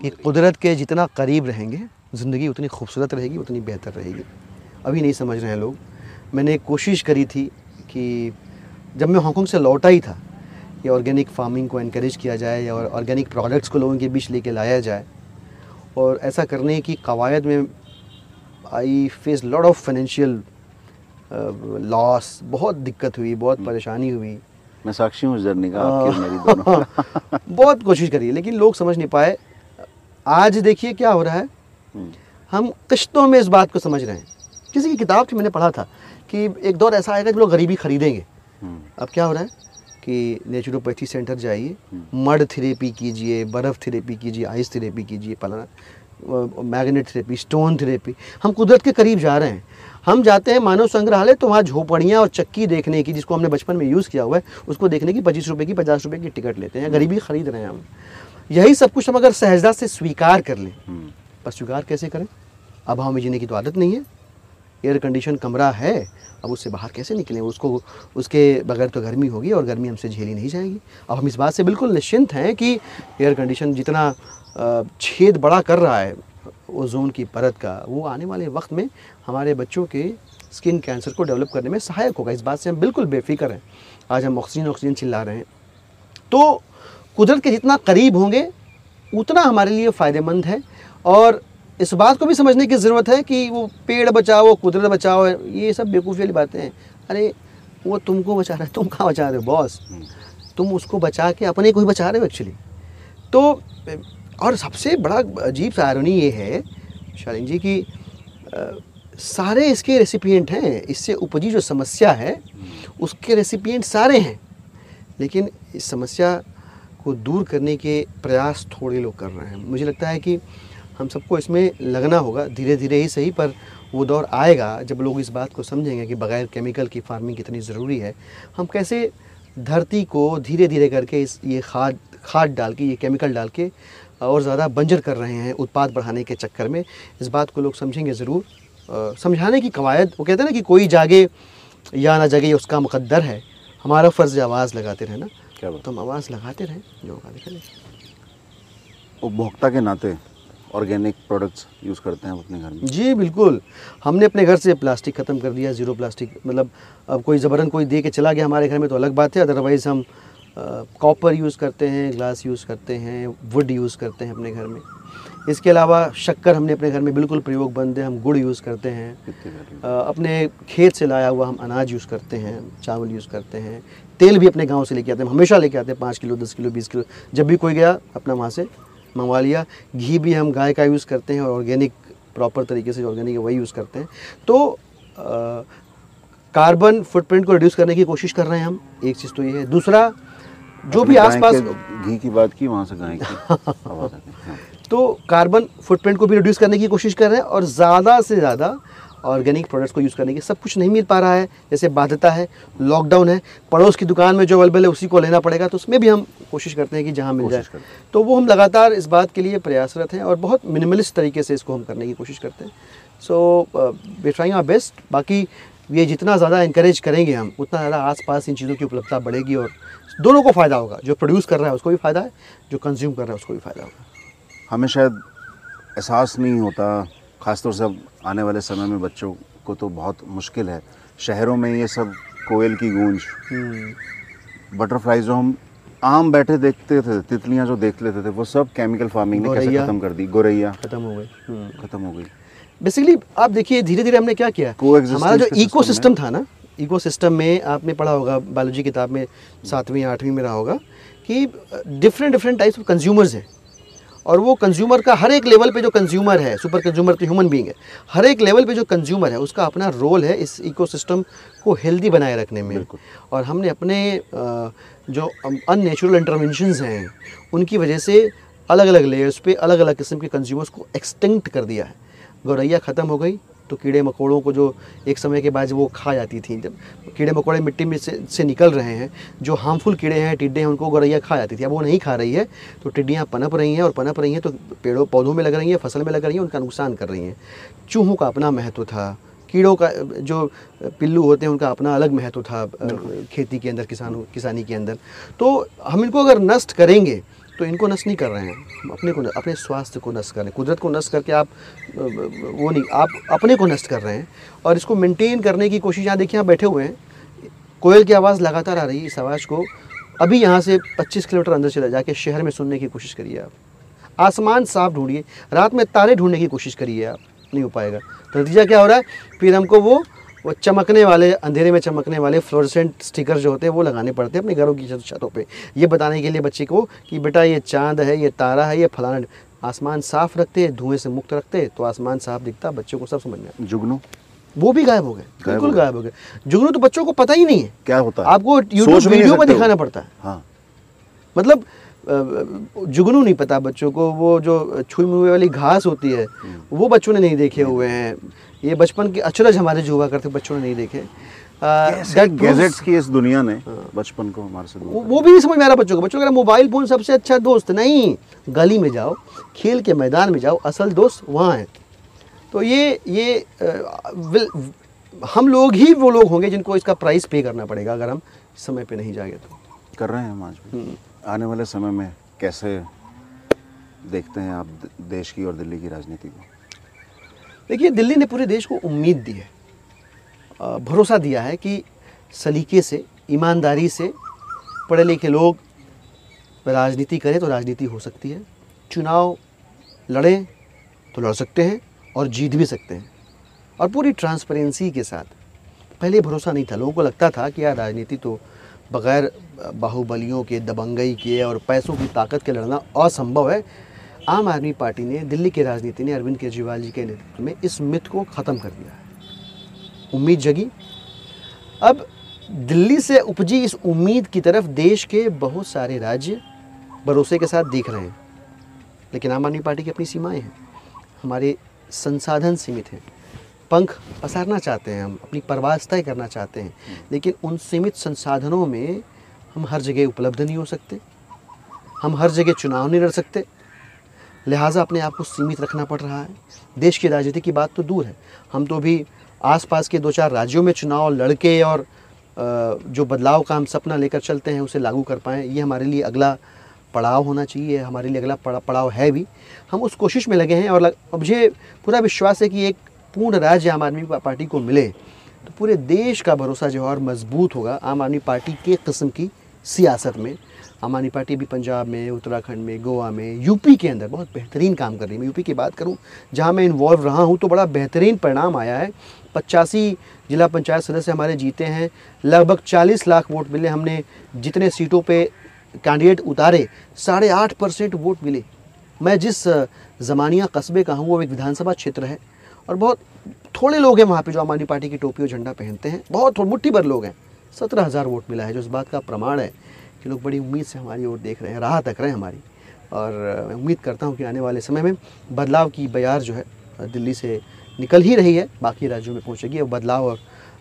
कि कुदरत के जितना करीब रहेंगे ज़िंदगी उतनी खूबसूरत रहेगी उतनी बेहतर रहेगी। अभी नहीं समझ रहे हैं लोग। मैंने कोशिश करी थी कि जब मैं हांगकॉन्ग से लौटा ही था कि ऑर्गेनिक फ़ार्मिंग को इनक्रेज किया जाए या और ऑर्गेनिक प्रोडक्ट्स को लोगों के बीच लेके लाया जाए और ऐसा करने की कवायद में I face lot of financial loss बहुत दिक्कत हुई बहुत परेशानी हुई। मैं साक्षी हूँ जर्नी का आपकी मेरी दोनों। [laughs] बहुत कोशिश करी लेकिन लोग समझ नहीं पाए। आज देखिए क्या हो रहा है। हम्म, हम किश्तों में इस बात को समझ रहे हैं। किसी की किताब थी मैंने पढ़ा था। कि एक दौर ऐसा आएगा जब लोग गरीबी खरीदेंगे। हम्म, अब क्या हो रहा है कि नेचुरोपैथी सेंटर जाइए मड थेरेपी कीजिए बर्फ़ थेरेपी कीजिए आइस थेरेपी कीजिए पलाना मैग्नेट थेरेपी स्टोन थेरेपी हम कुदरत के करीब जा रहे हैं। हम जाते हैं मानव संग्रहालय तो वहाँ झोपड़ियाँ और चक्की देखने की जिसको हमने बचपन में यूज़ किया हुआ है उसको देखने की पच्चीस रुपये की पचास रुपये की टिकट लेते हैं गरीबी खरीद रहे हैं हम। यही सब कुछ हम अगर सहजता से स्वीकार कर लें हम्म, पर स्वीकार कैसे करें? अब हमें जीने की तो आदत नहीं है। एयर कंडीशन कमरा है, अब उससे बाहर कैसे निकलें? उसको, उसके बगैर तो गर्मी होगी और गर्मी हमसे झेली नहीं जाएगी। अब हम इस बात से बिल्कुल निश्चिंत हैं कि एयर कंडीशन जितना छेद बड़ा कर रहा है ओजोन की परत का, वो आने वाले वक्त में हमारे बच्चों के स्किन कैंसर को डेवलप करने में सहायक होगा। इस बात से हम बिल्कुल बेफिक्र हैं। आज हम ऑक्सीजन ऑक्सीजन चिल्ला रहे हैं। तो कुदरत के जितना करीब होंगे, उतना हमारे लिए फ़ायदेमंद है और इस बात को भी समझने की ज़रूरत है कि वो पेड़ बचाओ कुदरत बचाओ ये सब बेवकूफ़ी वाली बातें हैं। अरे वो तुमको बचा रहा है तुम कहाँ बचा रहे हो बॉस? तुम उसको बचा के अपने को ही बचा रहे हो एक्चुअली तो और सबसे बड़ा अजीब सा आयरनी ये है शालीन जी कि अ, सारे इसके रेसिपिएंट हैं इससे उपजी जो समस्या है उसके रेसिपिएंट सारे हैं। लेकिन इस समस्या को दूर करने के प्रयास थोड़े लोग कर रहे हैं। मुझे लगता है कि हम सबको इसमें लगना होगा धीरे धीरे ही सही पर वो दौर आएगा जब लोग इस बात को समझेंगे कि बगैर केमिकल की फ़ार्मिंग कितनी ज़रूरी है। हम कैसे धरती को धीरे धीरे करके इस ये खाद खाद डाल के ये केमिकल डाल के और ज़्यादा बंजर कर रहे हैं उत्पाद बढ़ाने के चक्कर में इस बात को लोग समझेंगे ज़रूर। समझाने की कवायद वो कहते हैं ना कि कोई जागे या ना जागे ये उसका मुकद्दर है। हमारा फ़र्ज़ आवाज़ लगाते रहना। क्या बात। तो हम आवाज़ लगाते रहें लोगों देखा उपभोक्ता के नाते ऑर्गेनिक प्रोडक्ट्स यूज़ करते हैं हम अपने घर में? जी बिल्कुल। हमने अपने घर से प्लास्टिक ख़त्म कर दिया ज़ीरो प्लास्टिक। मतलब अब कोई ज़बरन कोई दे के चला गया हमारे घर में तो अलग बात है। अदरवाइज़ हम कॉपर यूज़ करते हैं ग्लास यूज़ करते हैं वुड यूज़ करते हैं अपने घर में। इसके अलावा शक्कर हमने अपने घर में बिल्कुल प्रयोग बंद है हम गुड़ यूज़ करते हैं। अपने खेत से लाया हुआ हम अनाज यूज़ करते हैं चावल यूज़ करते हैं। तेल भी अपने गाँव से लेके आते हैं हमेशा लेके आते हैं पाँच किलो दस किलो बीस किलो जब भी कोई गया अपना वहाँ से मंगवा लिया। घी भी हम गाय का यूज़ करते हैं और ऑर्गेनिक प्रॉपर तरीके से ऑर्गेनिक वही यूज़ करते हैं। तो कार्बन फुटप्रिंट को रिड्यूस करने की कोशिश कर रहे हैं हम। एक चीज़ तो ये है। दूसरा जो भी आसपास घी की बात की वहाँ से गाय की हाँ। [laughs] तो कार्बन फुटप्रिंट को भी रिड्यूस करने की कोशिश कर रहे हैं और ज़्यादा से ज़्यादा ऑर्गेनिक प्रोडक्ट्स को यूज़ करने की सब कुछ नहीं मिल पा रहा है जैसे बाध्यता है लॉकडाउन है पड़ोस की दुकान में जो अवेलेबल है उसी को लेना पड़ेगा तो उसमें भी हम कोशिश करते हैं कि जहाँ मिल जाए। तो वो हम लगातार इस बात के लिए प्रयासरत हैं और बहुत मिनिमलिस्ट तरीके से इसको हम करने की कोशिश करते हैं। So we trying our best बाकी ये जितना ज़्यादा इंकरेज करेंगे हम उतना ज़्यादा आसपास इन चीज़ों की उपलब्धता बढ़ेगी और दोनों को फ़ायदा होगा जो प्रोड्यूस कर रहा है उसको भी फ़ायदा है जो कंज्यूम कर रहा है उसको भी फ़ायदा होगा। हमें शायद एहसास नहीं होता ख़ासतौर से अब आने वाले समय में बच्चों को तो बहुत मुश्किल है। शहरों में ये सब कोयल की गूंज। बटरफ्लाई जो हम आम बैठे देखते थे तितलियाँ जो देख लेते थे वो सब केमिकल फ़ार्मिंग ने कैसे ख़त्म कर दी? गोरैया। ख़त्म हो गई। ख़त्म हो गई। बेसिकली आप देखिए धीरे धीरे हमने क्या किया? हमारा जो के इको सिस्टम था ना इको सिस्टम में आपने पढ़ा होगा बायोलॉजी किताब में सातवीं आठवीं में रहा होगा कि different different types of consumers हैं। और वो कंज्यूमर का हर एक लेवल पे जो कंज्यूमर है सुपर कंज्यूमर तो ह्यूमन बीइंग है हर एक लेवल पे जो कंज्यूमर है उसका अपना रोल है इस इकोसिस्टम को हेल्दी बनाए रखने में। और हमने अपने जो अननेचुरल इंटरवेंशनस हैं उनकी वजह से अलग अलग लेयर्स पे अलग अलग किस्म के कंज्यूमर्स को एक्सटेंट कर दिया है। गौरैया ख़त्म हो गई। तो कीड़े मकोड़ों को जो एक समय के बाद वो खा जाती थी। जब कीड़े मकोड़े मिट्टी में से, से निकल रहे हैं जो हार्मफुल कीड़े हैं टिड्डे हैं उनको गौरैया खा जाती थी। अब वो नहीं खा रही है तो टिड्डियाँ पनप रही हैं और पनप रही हैं तो पेड़ों पौधों में लग रही हैं फ़सल में लग रही हैं उनका नुकसान कर रही हैं। चूहों का अपना महत्व था। कीड़ों का जो पिल्लू होते हैं उनका अपना अलग महत्व था खेती के अंदर किसानों किसानी के अंदर। तो हम इनको अगर नष्ट करेंगे तो इनको नष्ट नहीं कर रहे हैं। अपने को अपने स्वास्थ्य को नष्ट कर रहे हैं। कुदरत को नष्ट करके आप वो नहीं, आप अपने को नष्ट कर रहे हैं और इसको मेंटेन करने की कोशिश, यहाँ देखिए, यहाँ बैठे हुए हैं। कोयल की आवाज़ लगातार आ रही है इस आवाज़ को। अभी यहाँ से 25 किलोमीटर अंदर चले जाके शहर में सुनने की कोशिश करिए आप। आसमान साफ़ ढूंढिए। रात में तारे ढूँढने की कोशिश करिए आप। नहीं हो पाएगा। तो नतीजा क्या हो रहा है? फिर हमको वो वो चमकने वाले अंधेरे में चमकने वाले फ्लोरेसेंट स्टिकर जो होते हैं वो लगाने पड़ते हैं अपने घरों की छतों पे। ये बताने के लिए बच्चे को कि बेटा ये चाँद है ये तारा है ये फलाना आसमान साफ़ रखते धुएँ से मुक्त रखते तो आसमान साफ़ दिखता बच्चों को सब समझ में जुगनू? वो भी गायब हो गए बिल्कुल गायब हो गए। जुगनू तो बच्चों को पता ही नहीं है। क्या होता है? आपको यूट्यूब वीडियो में दिखाना पड़ता है। हाँ। मतलब जुगनू नहीं पता बच्चों को वो जो छुई मुई वाली घास होती है हम्म। वो बच्चों ने नहीं देखे हुए हैं। ये बचपन के अचरज हमारे जो हुआ करते बच्चों ने नहीं देखे। गैजेट्स की इस दुनिया ने बचपन को हमारे से वो वो भी नहीं समझ में आ रहा बच्चों को। बच्चों मोबाइल फ़ोन सबसे अच्छा दोस्त नहीं गली में जाओ खेल के मैदान में जाओ असल दोस्त वहाँ है। तो ये ये हम लोग ही वो लोग होंगे जिनको इसका प्राइस पे करना पड़ेगा अगर हम समय पे नहीं जाएँगे तो। कर रहे हैं हम आज भी। हम्म। आने वाले समय में कैसे देखते हैं आप देश की और दिल्ली की राजनीति को? देखिए, दिल्ली ने पूरे देश को उम्मीद दी है। भरोसा दिया है कि सलीके से, ईमानदारी से पढ़े लिखे लोग राजनीति करें तो राजनीति हो सकती है। चुनाव लड़ें तो लड़ सकते हैं और जीत भी सकते हैं। और पूरी ट्रांसपेरेंसी के साथ, पहले भरोसा नहीं था। लोगों को लगता था कि यार राजनीति तो बगैर बाहुबलियों के दबंगई के और पैसों की ताकत के लड़ना असंभव है। आम आदमी पार्टी ने दिल्ली की राजनीति ने अरविंद केजरीवाल जी के नेतृत्व में इस मिथ को ख़त्म कर दिया है। उम्मीद जगी। अब दिल्ली से उपजी इस उम्मीद की तरफ़ देश के बहुत सारे राज्य भरोसे के साथ देख रहे हैं। लेकिन आम आदमी पार्टी की अपनी सीमाएँ हैं। हमारे संसाधन सीमित हैं। पंख पसारना चाहते हैं हम, अपनी परवाज तय करना चाहते हैं। लेकिन उन सीमित संसाधनों में हम हर जगह उपलब्ध नहीं हो सकते। हम हर जगह चुनाव नहीं लड़ सकते। लिहाजा अपने आप को सीमित रखना पड़ रहा है। देश की राजनीति की बात तो दूर है। हम तो भी आसपास के दो चार राज्यों में चुनाव, लड़के और जो बदलाव का हम सपना लेकर चलते हैं, उसे लागू कर पाएँ। ये हमारे लिए अगला पड़ाव होना चाहिए। हमारे लिए अगला पड़ा, पड़ाव है भी। हम उस कोशिश में लगे हैं और मुझे पूरा विश्वास है कि एक पूर्ण राज्य आम आदमी पार्टी को मिले तो पूरे देश का भरोसा जो है और मज़बूत होगा आम आदमी पार्टी के किस्म की। सियासत में, आम आदमी पार्टी भी पंजाब में, उत्तराखंड में, गोवा में, यूपी के अंदर बहुत बेहतरीन काम कर रही है। मैं यूपी की बात करूँ, जहाँ मैं इन्वॉल्व रहा हूँ तो बड़ा बेहतरीन परिणाम आया है। पचासी जिला पंचायत सदस्य हमारे जीते हैं। लगभग 40 लाख वोट मिले हमने, जितने सीटों पे कैंडिडेट उतारे, साढ़े आठ परसेंट वोट मिले। मैं जिस, ज़मानिया कस्बे का हूँ, वो एक विधानसभा क्षेत्र है, और बहुत थोड़े लोग हैं वहाँ पे जो आम आदमी पार्टी की टोपी और झंडा पहनते हैं। बहुत मुट्ठी भर लोग हैं। सत्रह हज़ार वोट मिला है जो इस बात का प्रमाण है कि लोग बड़ी उम्मीद से हमारी ओर देख रहे हैं राह तक रहे हैं हमारी। और मैं उम्मीद करता हूँ कि आने वाले समय में बदलाव की बयार जो है दिल्ली से निकल ही रही है बाकी राज्यों में पहुँचेगी। और बदलाव और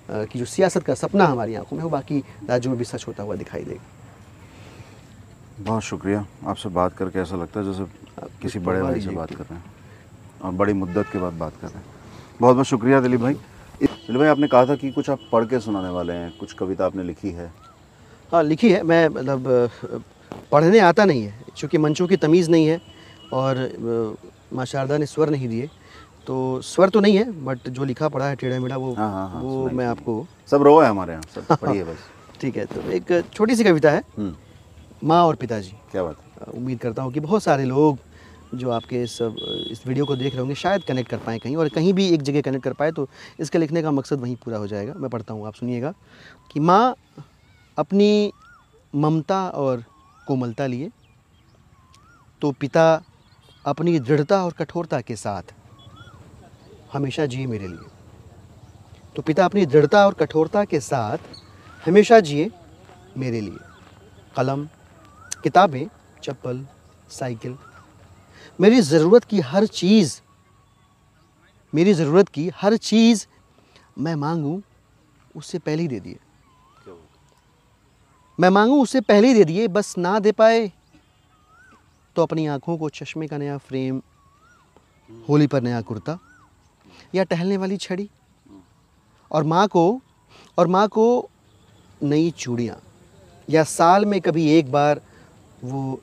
की जो सियासत का सपना हमारी आँखों में वो बाकी राज्यों में भी सच होता हुआ दिखाई देगा। बहुत शुक्रिया। आपसे बात करके ऐसा लगता है जैसे किसी बड़े भाई से बात कर रहे हैं और बड़ी मुद्दत के बाद बात कर रहे हैं। बहुत बहुत शुक्रिया दिलीप भाई। दिलीप भाई आपने कहा था कि कुछ आप पढ़ के सुनाने वाले हैं कुछ कविता आपने लिखी है। हाँ लिखी है। मैं मतलब पढ़ने आता नहीं है क्योंकि मंचों की तमीज़ नहीं है और माँ शारदा ने स्वर नहीं दिए। तो स्वर तो नहीं है बट जो लिखा पढ़ा है टेढ़ा मेढ़ा वो हाँ, हाँ, हाँ, वो मैं आपको सब रो है हमारे यहाँ सब पढ़िए [laughs] बस। ठीक है तो एक छोटी सी कविता है। हम्म। माँ और पिताजी। क्या बात उम्मीद करता हूँ कि बहुत सारे लोग जो आपके इस इस वीडियो को देख रहे होंगे, शायद कनेक्ट कर पाएँ कहीं और कहीं भी एक जगह कनेक्ट कर पाए तो इसके लिखने का मकसद वहीं पूरा हो जाएगा। मैं पढ़ता हूँ, आप सुनिएगा कि माँ अपनी ममता और कोमलता लिए तो पिता अपनी दृढ़ता और कठोरता के साथ हमेशा जिए मेरे लिए। तो पिता अपनी दृढ़ता और कठोरता के साथ हमेशा जिए मेरे लिए। कलम, किताबें, चप्पल, साइकिल मेरी ज़रूरत की हर चीज़, मेरी ज़रूरत की हर चीज़ मैं मांगूं, उससे पहले ही दे दिए। मैं मांगूं, उससे पहले ही दे दिए, बस ना दे पाए तो अपनी आँखों को चश्मे का नया फ्रेम, होली पर नया कुर्ता या टहलने वाली छड़ी और माँ को, और माँ को नई चूड़ियाँ या साल में कभी एक बार वो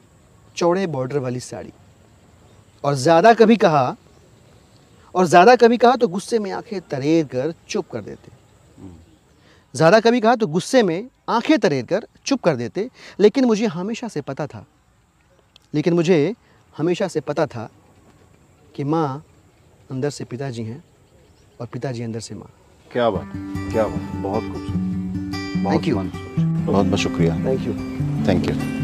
चौड़े बॉर्डर वाली साड़ी। और ज़्यादा कभी कहा और ज़्यादा कभी कहा तो गुस्से में आँखें तरेर कर चुप कर देते। ज़्यादा कभी कहा तो गुस्से में आँखें तरेर कर चुप कर देते लेकिन मुझे हमेशा से पता था लेकिन मुझे हमेशा से पता था कि माँ अंदर से पिताजी हैं और पिताजी अंदर से माँ। क्या बात क्या बात बहुत खूबसूरत थैंक यू बहुत बहुत शुक्रिया। Thank you thank you